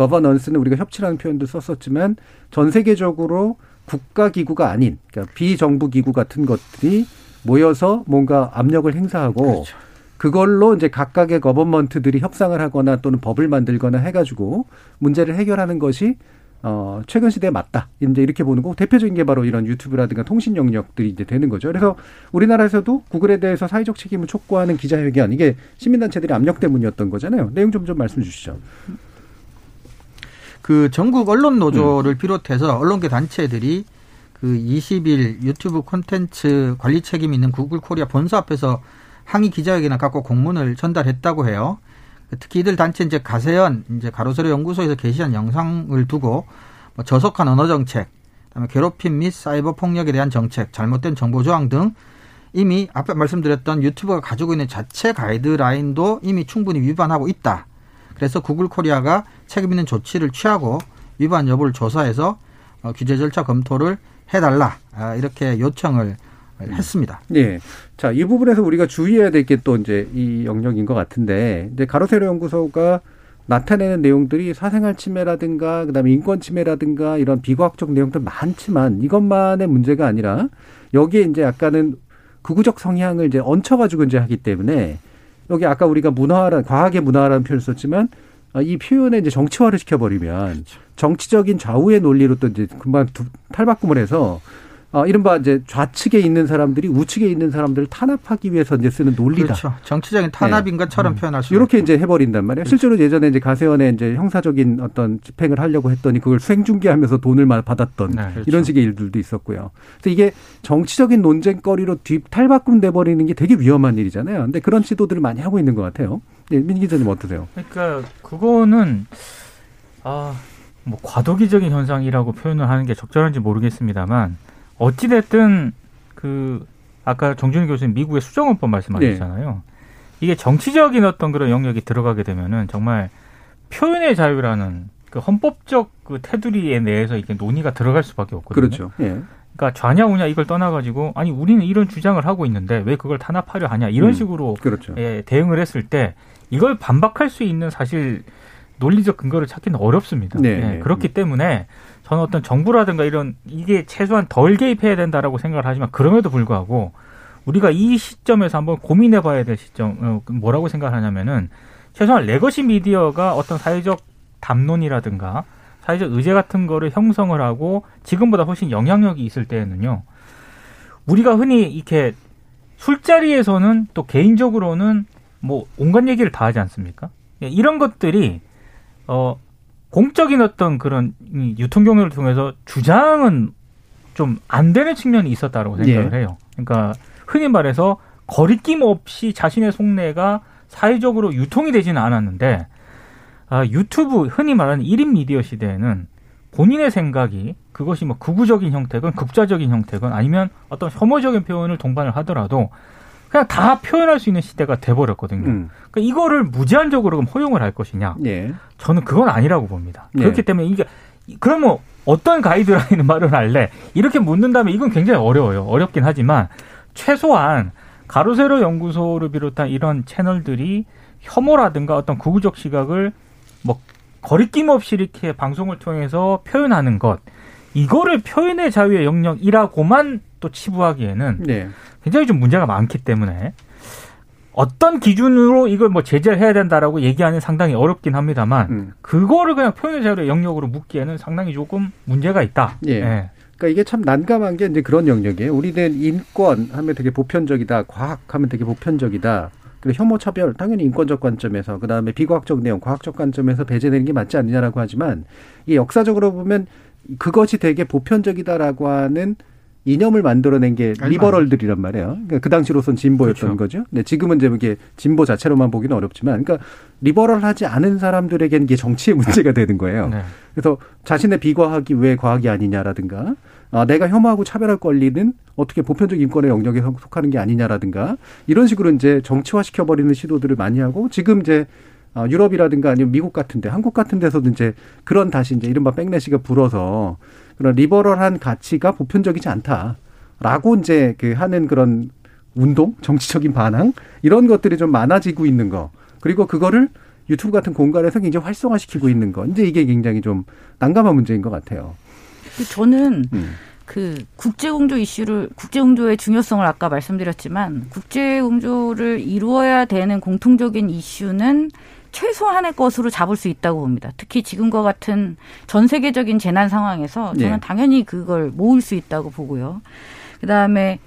거버넌스는 우리가 협치라는 표현도 썼었지만 전 세계적으로 국가 기구가 아닌 그러니까 비정부 기구 같은 것들이 모여서 뭔가 압력을 행사하고 그렇죠. 그걸로 이제 각각의 거버먼트들이 협상을 하거나 또는 법을 만들거나 해가지고 문제를 해결하는 것이 어, 최근 시대에 맞다. 이제 이렇게 보는 거고 대표적인 게 바로 이런 유튜브라든가 통신 영역들이 이제 되는 거죠. 그래서 우리나라에서도 구글에 대해서 사회적 책임을 촉구하는 기자회견 이게 시민단체들의 압력 때문이었던 거잖아요. 내용 좀 좀 말씀 주시죠. 그 전국 언론 노조를 비롯해서 언론계 단체들이 그 20일 유튜브 콘텐츠 관리 책임 있는 구글 코리아 본사 앞에서 항의 기자회견을 갖고 공문을 전달했다고 해요. 특히 이들 단체 이제 가세연 이제 가로세로 연구소에서 게시한 영상을 두고 뭐 저속한 언어 정책, 그다음에 괴롭힘 및 사이버 폭력에 대한 정책, 잘못된 정보 조항 등 이미 앞에 말씀드렸던 유튜브가 가지고 있는 자체 가이드라인도 이미 충분히 위반하고 있다. 그래서 구글 코리아가 책임 있는 조치를 취하고 위반 여부를 조사해서 어, 규제 절차 검토를 해달라 아, 이렇게 요청을 했습니다. 예. 자, 이 부분에서 우리가 주의해야 될 게 또 이제 이 영역인 것 같은데, 이제 가로세로 연구소가 나타내는 내용들이 사생활 침해라든가, 그 다음에 인권 침해라든가, 이런 비과학적 내용들 많지만, 이것만의 문제가 아니라, 여기에 이제 약간은 극우적 성향을 이제 얹혀가지고 이제 하기 때문에, 여기 아까 우리가 문화라는, 과학의 문화라는 표현을 썼지만, 아, 이 표현에 이제 정치화를 시켜버리면, 정치적인 좌우의 논리로 또 이제 금방 두- 탈바꿈을 해서, 어, 이른바 이제 좌측에 있는 사람들이 우측에 있는 사람들을 탄압하기 위해서 이제 쓰는 논리다. 그렇죠. 정치적인 탄압인 것처럼 표현할 수 이렇게 이제 해버린단 말이에요. 실제로 예전에 이제 가세연의 이제 형사적인 어떤 집행을 하려고 했더니 그걸 생중계하면서 돈을 마- 받았던 네, 그렇죠. 이런 식의 일들도 있었고요. 그래서 이게 정치적인 논쟁거리로 뒤 탈바꿈 돼버리는 게 되게 위험한 일이잖아요. 근데 그런 시도들을 많이 하고 있는 것 같아요. 네, 민 기자님 어떠세요? 그러니까 그거는 아 뭐 과도기적인 현상이라고 표현을 하는 게 적절한지 모르겠습니다만 어찌 됐든 그 아까 정준희 교수님 미국의 수정헌법 말씀하셨잖아요. 이게 정치적인 어떤 그런 영역이 들어가게 되면은 정말 표현의 자유라는 그 헌법적 그 테두리에 내에서 이게 논의가 들어갈 수밖에 없거든요. 그렇죠. 예. 그러니까 좌냐 우냐 이걸 떠나가지고 아니 우리는 이런 주장을 하고 있는데 왜 그걸 탄압하려 하냐 이런 음. 식으로 그렇죠. 예, 대응을 했을 때 이걸 반박할 수 있는 사실 논리적 근거를 찾기는 어렵습니다. 네, 예, 네. 그렇기 때문에 저는 어떤 정부라든가 이런 이게 최소한 덜 개입해야 된다라고 생각을 하지만 그럼에도 불구하고 우리가 이 시점에서 한번 고민해 봐야 될 시점 어, 뭐라고 생각하냐면은 최소한 레거시 미디어가 어떤 사회적 담론이라든가 사회적 의제 같은 거를 형성을 하고 지금보다 훨씬 영향력이 있을 때에는요. 우리가 흔히 이렇게 술자리에서는 또 개인적으로는 뭐 온갖 얘기를 다 하지 않습니까? 예, 이런 것들이 어 공적인 어떤 그런 이 유통 경로를 통해서 주장은 좀 안 되는 측면이 있었다라고 생각을 예. 해요. 그러니까 흔히 말해서 거리낌 없이 자신의 속내가 사회적으로 유통이 되지는 않았는데 아, 유튜브 흔히 말하는 1인 미디어 시대에는 본인의 생각이 그것이 뭐 극우적인 형태건 극좌적인 형태건 아니면 어떤 혐오적인 표현을 동반을 하더라도 그냥 다 표현할 수 있는 시대가 돼버렸거든요. 음. 그러니까 이거를 무제한적으로 그럼 허용을 할 것이냐? 예. 저는 그건 아니라고 봅니다. 예. 그렇기 때문에 이게 그러면 어떤 가이드라인을 마련할래? 이렇게 묻는다면 이건 굉장히 어려워요. 어렵긴 하지만 최소한 가로세로 연구소를 비롯한 이런 채널들이 혐오라든가 어떤 구구적 시각을 뭐 거리낌 없이 이렇게 방송을 통해서 표현하는 것 이거를 표현의 자유의 영역이라고만 또 치부하기에는 네. 굉장히 좀 문제가 많기 때문에 어떤 기준으로 이걸 뭐 제재를 해야 된다라고 얘기하는 상당히 어렵긴 합니다만 음. 그거를 그냥 표현의 자유의 영역으로 묻기에는 상당히 조금 문제가 있다. 예. 네. 그러니까 이게 참 난감한 게 이제 그런 영역이에요. 우리는 인권 하면 되게 보편적이다, 과학 하면 되게 보편적이다. 그리고 혐오 차별 당연히 인권적 관점에서 그다음에 비과학적 내용, 과학적 관점에서 배제되는 게 맞지 않느냐라고 하지만 이게 역사적으로 보면 그것이 되게 보편적이다라고 하는 이념을 만들어낸 게 리버럴들이란 말이에요. 그러니까 그 당시로선 진보였던 그렇죠. 거죠. 근데 지금은 이제 이게 진보 자체로만 보기는 어렵지만, 그러니까 리버럴하지 않은 사람들에게는 이게 정치의 문제가 되는 거예요. 네. 그래서 자신의 비과학이 왜 과학이 아니냐라든가, 아, 내가 혐오하고 차별할 권리는 어떻게 보편적 인권의 영역에 속하는 게 아니냐라든가 이런 식으로 이제 정치화 시켜버리는 시도들을 많이 하고 지금 이제 어, 유럽이라든가 아니면 미국 같은데 한국 같은 데서도 이제 그런 다시 이제 이른바 백래시가 불어서 그런 리버럴한 가치가 보편적이지 않다라고 이제 그 하는 그런 운동, 정치적인 반항 이런 것들이 좀 많아지고 있는 거 그리고 그거를 유튜브 같은 공간에서 굉장히 활성화시키고 있는 거 이제 이게 굉장히 좀 난감한 문제인 것 같아요. 저는 음. 그 국제공조 이슈를 국제공조의 중요성을 아까 말씀드렸지만 국제공조를 이루어야 되는 공통적인 이슈는 최소한의 것으로 잡을 수 있다고 봅니다. 특히 지금과 같은 전 세계적인 재난 상황에서 저는 네. 당연히 그걸 모을 수 있다고 보고요. 그다음에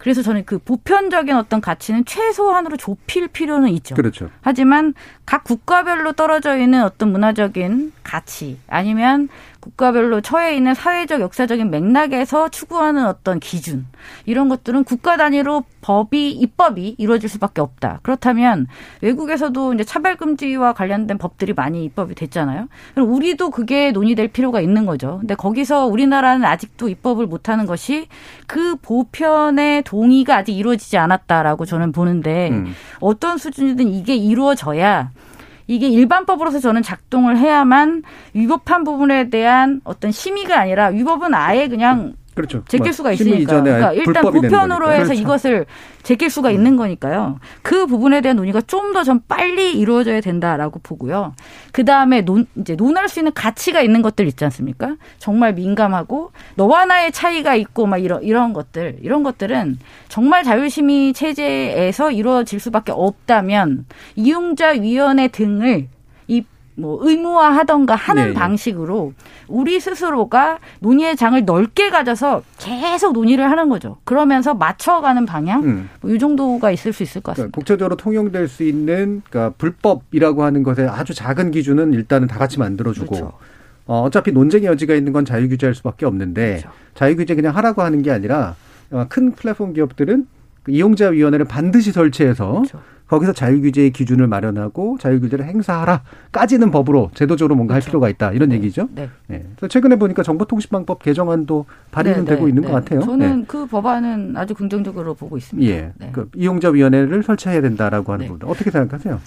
그래서 저는 그 보편적인 어떤 가치는 최소한으로 좁힐 필요는 있죠. 그렇죠. 하지만 각 국가별로 떨어져 있는 어떤 문화적인 가치 아니면 국가별로 처해 있는 사회적 역사적인 맥락에서 추구하는 어떤 기준 이런 것들은 국가 단위로 법이 입법이 이루어질 수밖에 없다. 그렇다면 외국에서도 이제 차별 금지와 관련된 법들이 많이 입법이 됐잖아요. 그럼 우리도 그게 논의될 필요가 있는 거죠. 근데 거기서 우리나라는 아직도 입법을 못 하는 것이 그 보편의 동의가 아직 이루어지지 않았다라고 저는 보는데 음. 어떤 수준이든 이게 이루어져야 이게 일반법으로서 저는 작동을 해야만 위법한 부분에 대한 어떤 심의가 아니라 위법은 아예 그냥 그렇죠. 제낄 뭐 수가 있으니까. 그러니까 일단 보편으로 해서 그렇죠. 이것을 제낄 수가 있는 거니까요. 그 부분에 대한 논의가 좀 더 좀 빨리 이루어져야 된다라고 보고요. 그 다음에 논 이제 논할 수 있는 가치가 있는 것들 있지 않습니까? 정말 민감하고 너와 나의 차이가 있고 막 이런 이런 것들 이런 것들은 정말 자율심의 체제에서 이루어질 수밖에 없다면 이용자 위원회 등을 뭐 의무화하던가 하는 네, 방식으로 우리 스스로가 논의의 장을 넓게 가져서 계속 논의를 하는 거죠. 그러면서 맞춰가는 방향 음. 뭐 이 정도가 있을 수 있을 것 같습니다. 그러니까 국제적으로 통용될 수 있는 그러니까 불법이라고 하는 것에 아주 작은 기준은 일단은 다 같이 만들어주고 그렇죠. 어, 어차피 논쟁의 여지가 있는 건 자유규제할 수밖에 없는데 그렇죠. 자유규제 그냥 하라고 하는 게 아니라 큰 플랫폼 기업들은 그 이용자위원회를 반드시 설치해서 그렇죠. 거기서 자율규제의 기준을 마련하고 자율규제를 행사하라까지는 법으로 제도적으로 뭔가 그렇죠. 할 필요가 있다 이런 네. 얘기죠. 네. 네. 그래서 최근에 보니까 정보통신망법 개정안도 발의는 네, 되고 네, 있는 것 네. 같아요. 저는 그 법안은 아주 긍정적으로 보고 있습니다. 예. 그 이용자위원회를 설치해야 된다라고 하는 부분 어떻게 생각하세요?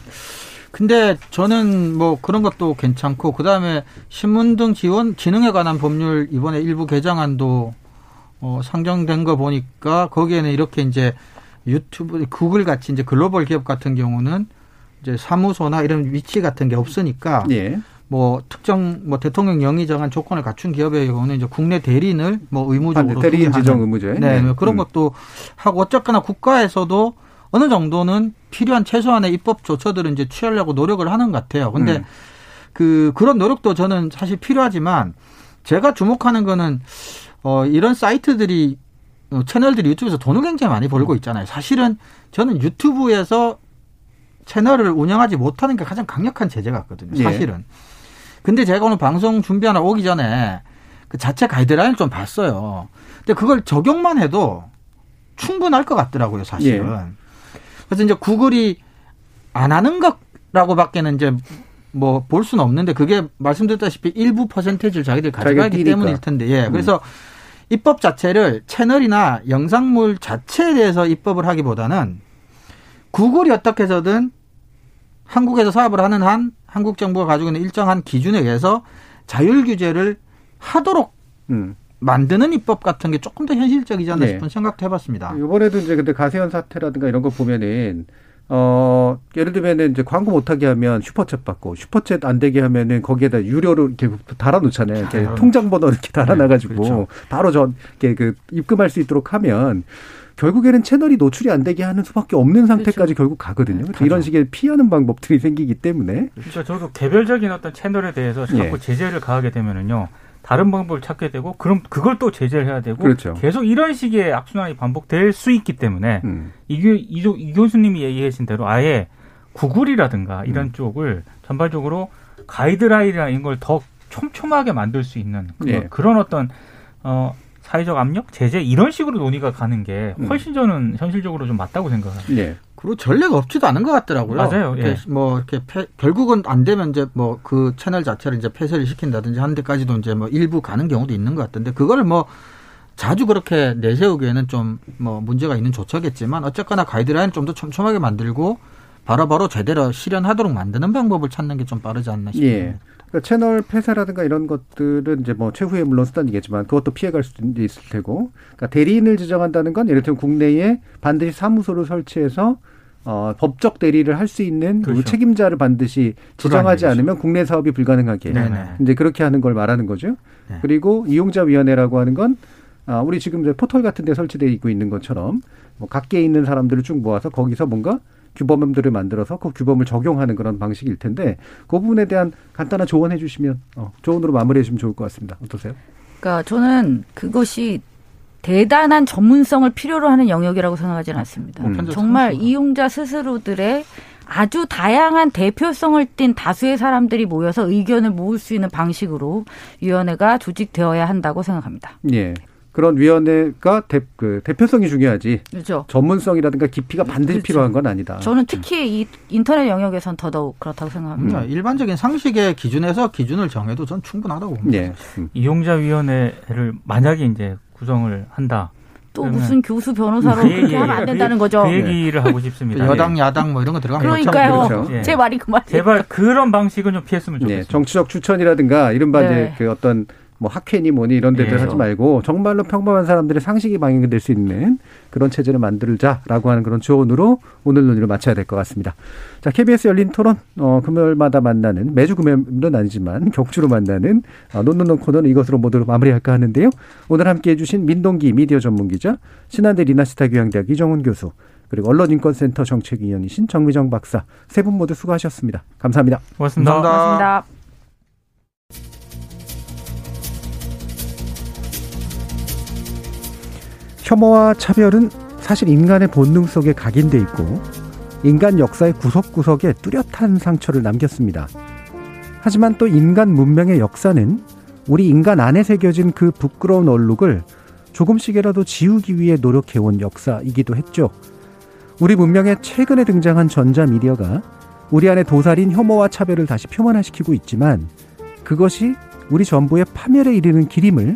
근데 저는 뭐 그런 것도 괜찮고 그 다음에 신문 등 지원 지능에 관한 법률 이번에 일부 개정안도 어 상정된 거 보니까 거기에는 이렇게 이제 유튜브, 구글 같이 이제 글로벌 기업 같은 경우는 이제 사무소나 이런 위치 같은 게 없으니까 예. 뭐 특정 뭐 대통령 영의 정한 조건을 갖춘 기업의 경우는 이제 국내 대리인을 뭐 의무적으로 아, 네. 대리인 지정 의무제. 네, 네. 그런 음. 것도 하고 어쨌거나 국가에서도 어느 정도는 필요한 최소한의 입법 조처들을 이제 취하려고 노력을 하는 것 같아요. 근데 음. 그 그런 노력도 저는 사실 필요하지만 제가 주목하는 거는 어 이런 사이트들이 어, 채널들이 유튜브에서 돈을 굉장히 많이 벌고 있잖아요. 사실은 저는 유튜브에서 채널을 운영하지 못하는 게 가장 강력한 제재 같거든요. 예. 사실은. 예. 근데 제가 오늘 방송 준비하러 오기 전에 그 자체 가이드라인을 좀 봤어요. 근데 그걸 적용만 해도 충분할 것 같더라고요, 사실은. 예. 그래서 이제 구글이 안 하는 것라고 밖에는 이제 뭐 볼 수는 없는데 그게 말씀드렸다시피 일부 퍼센테이지를 자기들 가져가기 때문일 텐데, 예. 그래서 음. 입법 자체를 채널이나 영상물 자체에 대해서 입법을 하기보다는 구글이 어떻게 해서든 한국에서 사업을 하는 한 한국 정부가 가지고 있는 일정한 기준에 의해서 자율 규제를 하도록 음. 만드는 입법 같은 게 조금 더 현실적이지 않나 네. 싶은 생각도 해봤습니다. 이번에도 이제 근데 가세현 사태라든가 이런 거 보면은 어, 예를 들면은 이제 광고 못하게 하면 슈퍼챗 받고 슈퍼챗 안 되게 하면은 거기에다 유료로 이렇게 달아놓잖아요. 이렇게 아, 통장 번호 이렇게 달아놔가지고 네, 그렇죠. 바로 저 이렇게 그 입금할 수 있도록 하면 결국에는 채널이 노출이 안 되게 하는 수밖에 없는 상태까지 그렇죠. 결국 가거든요. 네, 이런 식의 피하는 방법들이 생기기 때문에. 그러니까 저도 개별적인 어떤 채널에 대해서 자꾸 예. 제재를 가하게 되면은요. 다른 방법을 찾게 되고 그럼 그걸 또 제재를 해야 되고 그렇죠. 계속 이런 식의 악순환이 반복될 수 있기 때문에 음. 이게 이, 이 교수님이 얘기하신 대로 아예 구글이라든가 이런 음. 쪽을 전반적으로 가이드라인이나 이런 걸더 촘촘하게 만들 수 있는 그, 예. 그런 어떤 어 사회적 압력, 제재 이런 식으로 논의가 가는 게 음. 훨씬 저는 현실적으로 좀 맞다고 생각합니다. 예. 그리고 전례가 없지도 않은 것 같더라고요. 맞아요. 예. 뭐 이렇게 폐, 결국은 안 되면 이제 뭐 그 채널 자체를 이제 폐쇄를 시킨다든지 하는 데까지도 이제 뭐 일부 가는 경우도 있는 것 같던데 그거를 뭐 자주 그렇게 내세우기에는 좀 뭐 문제가 있는 조처겠지만 어쨌거나 가이드라인 좀 더 촘촘하게 만들고 바로바로 바로 제대로 실현하도록 만드는 방법을 찾는 게 좀 빠르지 않나 싶습니다. 예. 그러니까 채널 폐쇄라든가 이런 것들은 이제 뭐 최후에 물론 수단이겠지만 그것도 피해갈 수도 있을 테고, 그러니까 대리인을 지정한다는 건 예를 들면 국내에 반드시 사무소를 설치해서 어, 법적 대리를 할 수 있는 그 그렇죠. 책임자를 반드시 지정하지 않으면 국내 사업이 불가능하게 네네. 이제 그렇게 하는 걸 말하는 거죠. 네. 그리고 이용자 위원회라고 하는 건 아, 우리 지금 이제 포털 같은 데 설치되어 있고 있는 것처럼 뭐 각계에 있는 사람들을 쭉 모아서 거기서 뭔가 규범들을 만들어서 그 규범을 적용하는 그런 방식일 텐데 그 부분에 대한 간단한 조언해 주시면 어, 조언으로 마무리해 주시면 좋을 것 같습니다. 어떠세요? 그러니까 저는 그것이 대단한 전문성을 필요로 하는 영역이라고 생각하지는 않습니다. 음. 정말 이용자 스스로들의 아주 다양한 대표성을 띤 다수의 사람들이 모여서 의견을 모을 수 있는 방식으로 위원회가 조직되어야 한다고 생각합니다. 예. 그런 위원회가 대, 그 대표성이 중요하지. 그렇죠. 전문성이라든가 깊이가 반드시 그렇죠. 필요한 건 아니다. 저는 특히 이 인터넷 영역에선 더더욱 그렇다고 생각합니다. 음, 일반적인 상식의 기준에서 기준을 정해도 전 충분하다고 봅니다. 네. 음. 이용자 위원회를 만약에 이제 구성을 한다. 또 무슨 교수 변호사로 그 그렇게 하면 안 된다는 거죠. 그 얘기를 하고 싶습니다. 여당 야당 뭐 이런 거 들어가면 그러니까요. 그렇죠. 제 말이 그 말이에요. 제발 그런 방식은 좀 피했으면 좋겠습니다. 네. 정치적 추천이라든가 이른바 네. 이제 그 어떤 뭐 학회니 뭐니 이런 데들 네. 하지 말고 정말로 평범한 사람들의 상식이 방영될 수 있는 그런 체제를 만들자라고 하는 그런 조언으로 오늘 논의를 마쳐야 될 것 같습니다. 자, KBS 열린 토론 어, 금요일마다 만나는 매주 금요일은 아니지만 격주로 만나는 어, 논논논 코너는 이것으로 모두 마무리할까 하는데요. 오늘 함께해 주신 민동기 미디어 전문 기자, 신한대 리나시타 교양대학 이정훈 교수, 그리고 언론인권센터 정책위원이신 정미정 박사 세 분 모두 수고하셨습니다. 감사합니다. 고맙습니다. 감사합니다. 고맙습니다. 혐오와 차별은 사실 인간의 본능 속에 각인돼 있고 인간 역사의 구석구석에 뚜렷한 상처를 남겼습니다. 하지만 또 인간 문명의 역사는 우리 인간 안에 새겨진 그 부끄러운 얼룩을 조금씩이라도 지우기 위해 노력해온 역사이기도 했죠. 우리 문명에 최근에 등장한 전자 미디어가 우리 안에 도살인 혐오와 차별을 다시 표면화시키고 있지만 그것이 우리 전부의 파멸에 이르는 길임을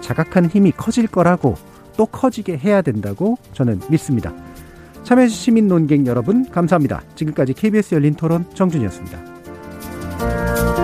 자각하는 힘이 커질 거라고 또 커지게 해야 된다고 저는 믿습니다. 참여해주신 시민 논객 여러분 감사합니다. 지금까지 KBS 열린 토론 정준이었습니다.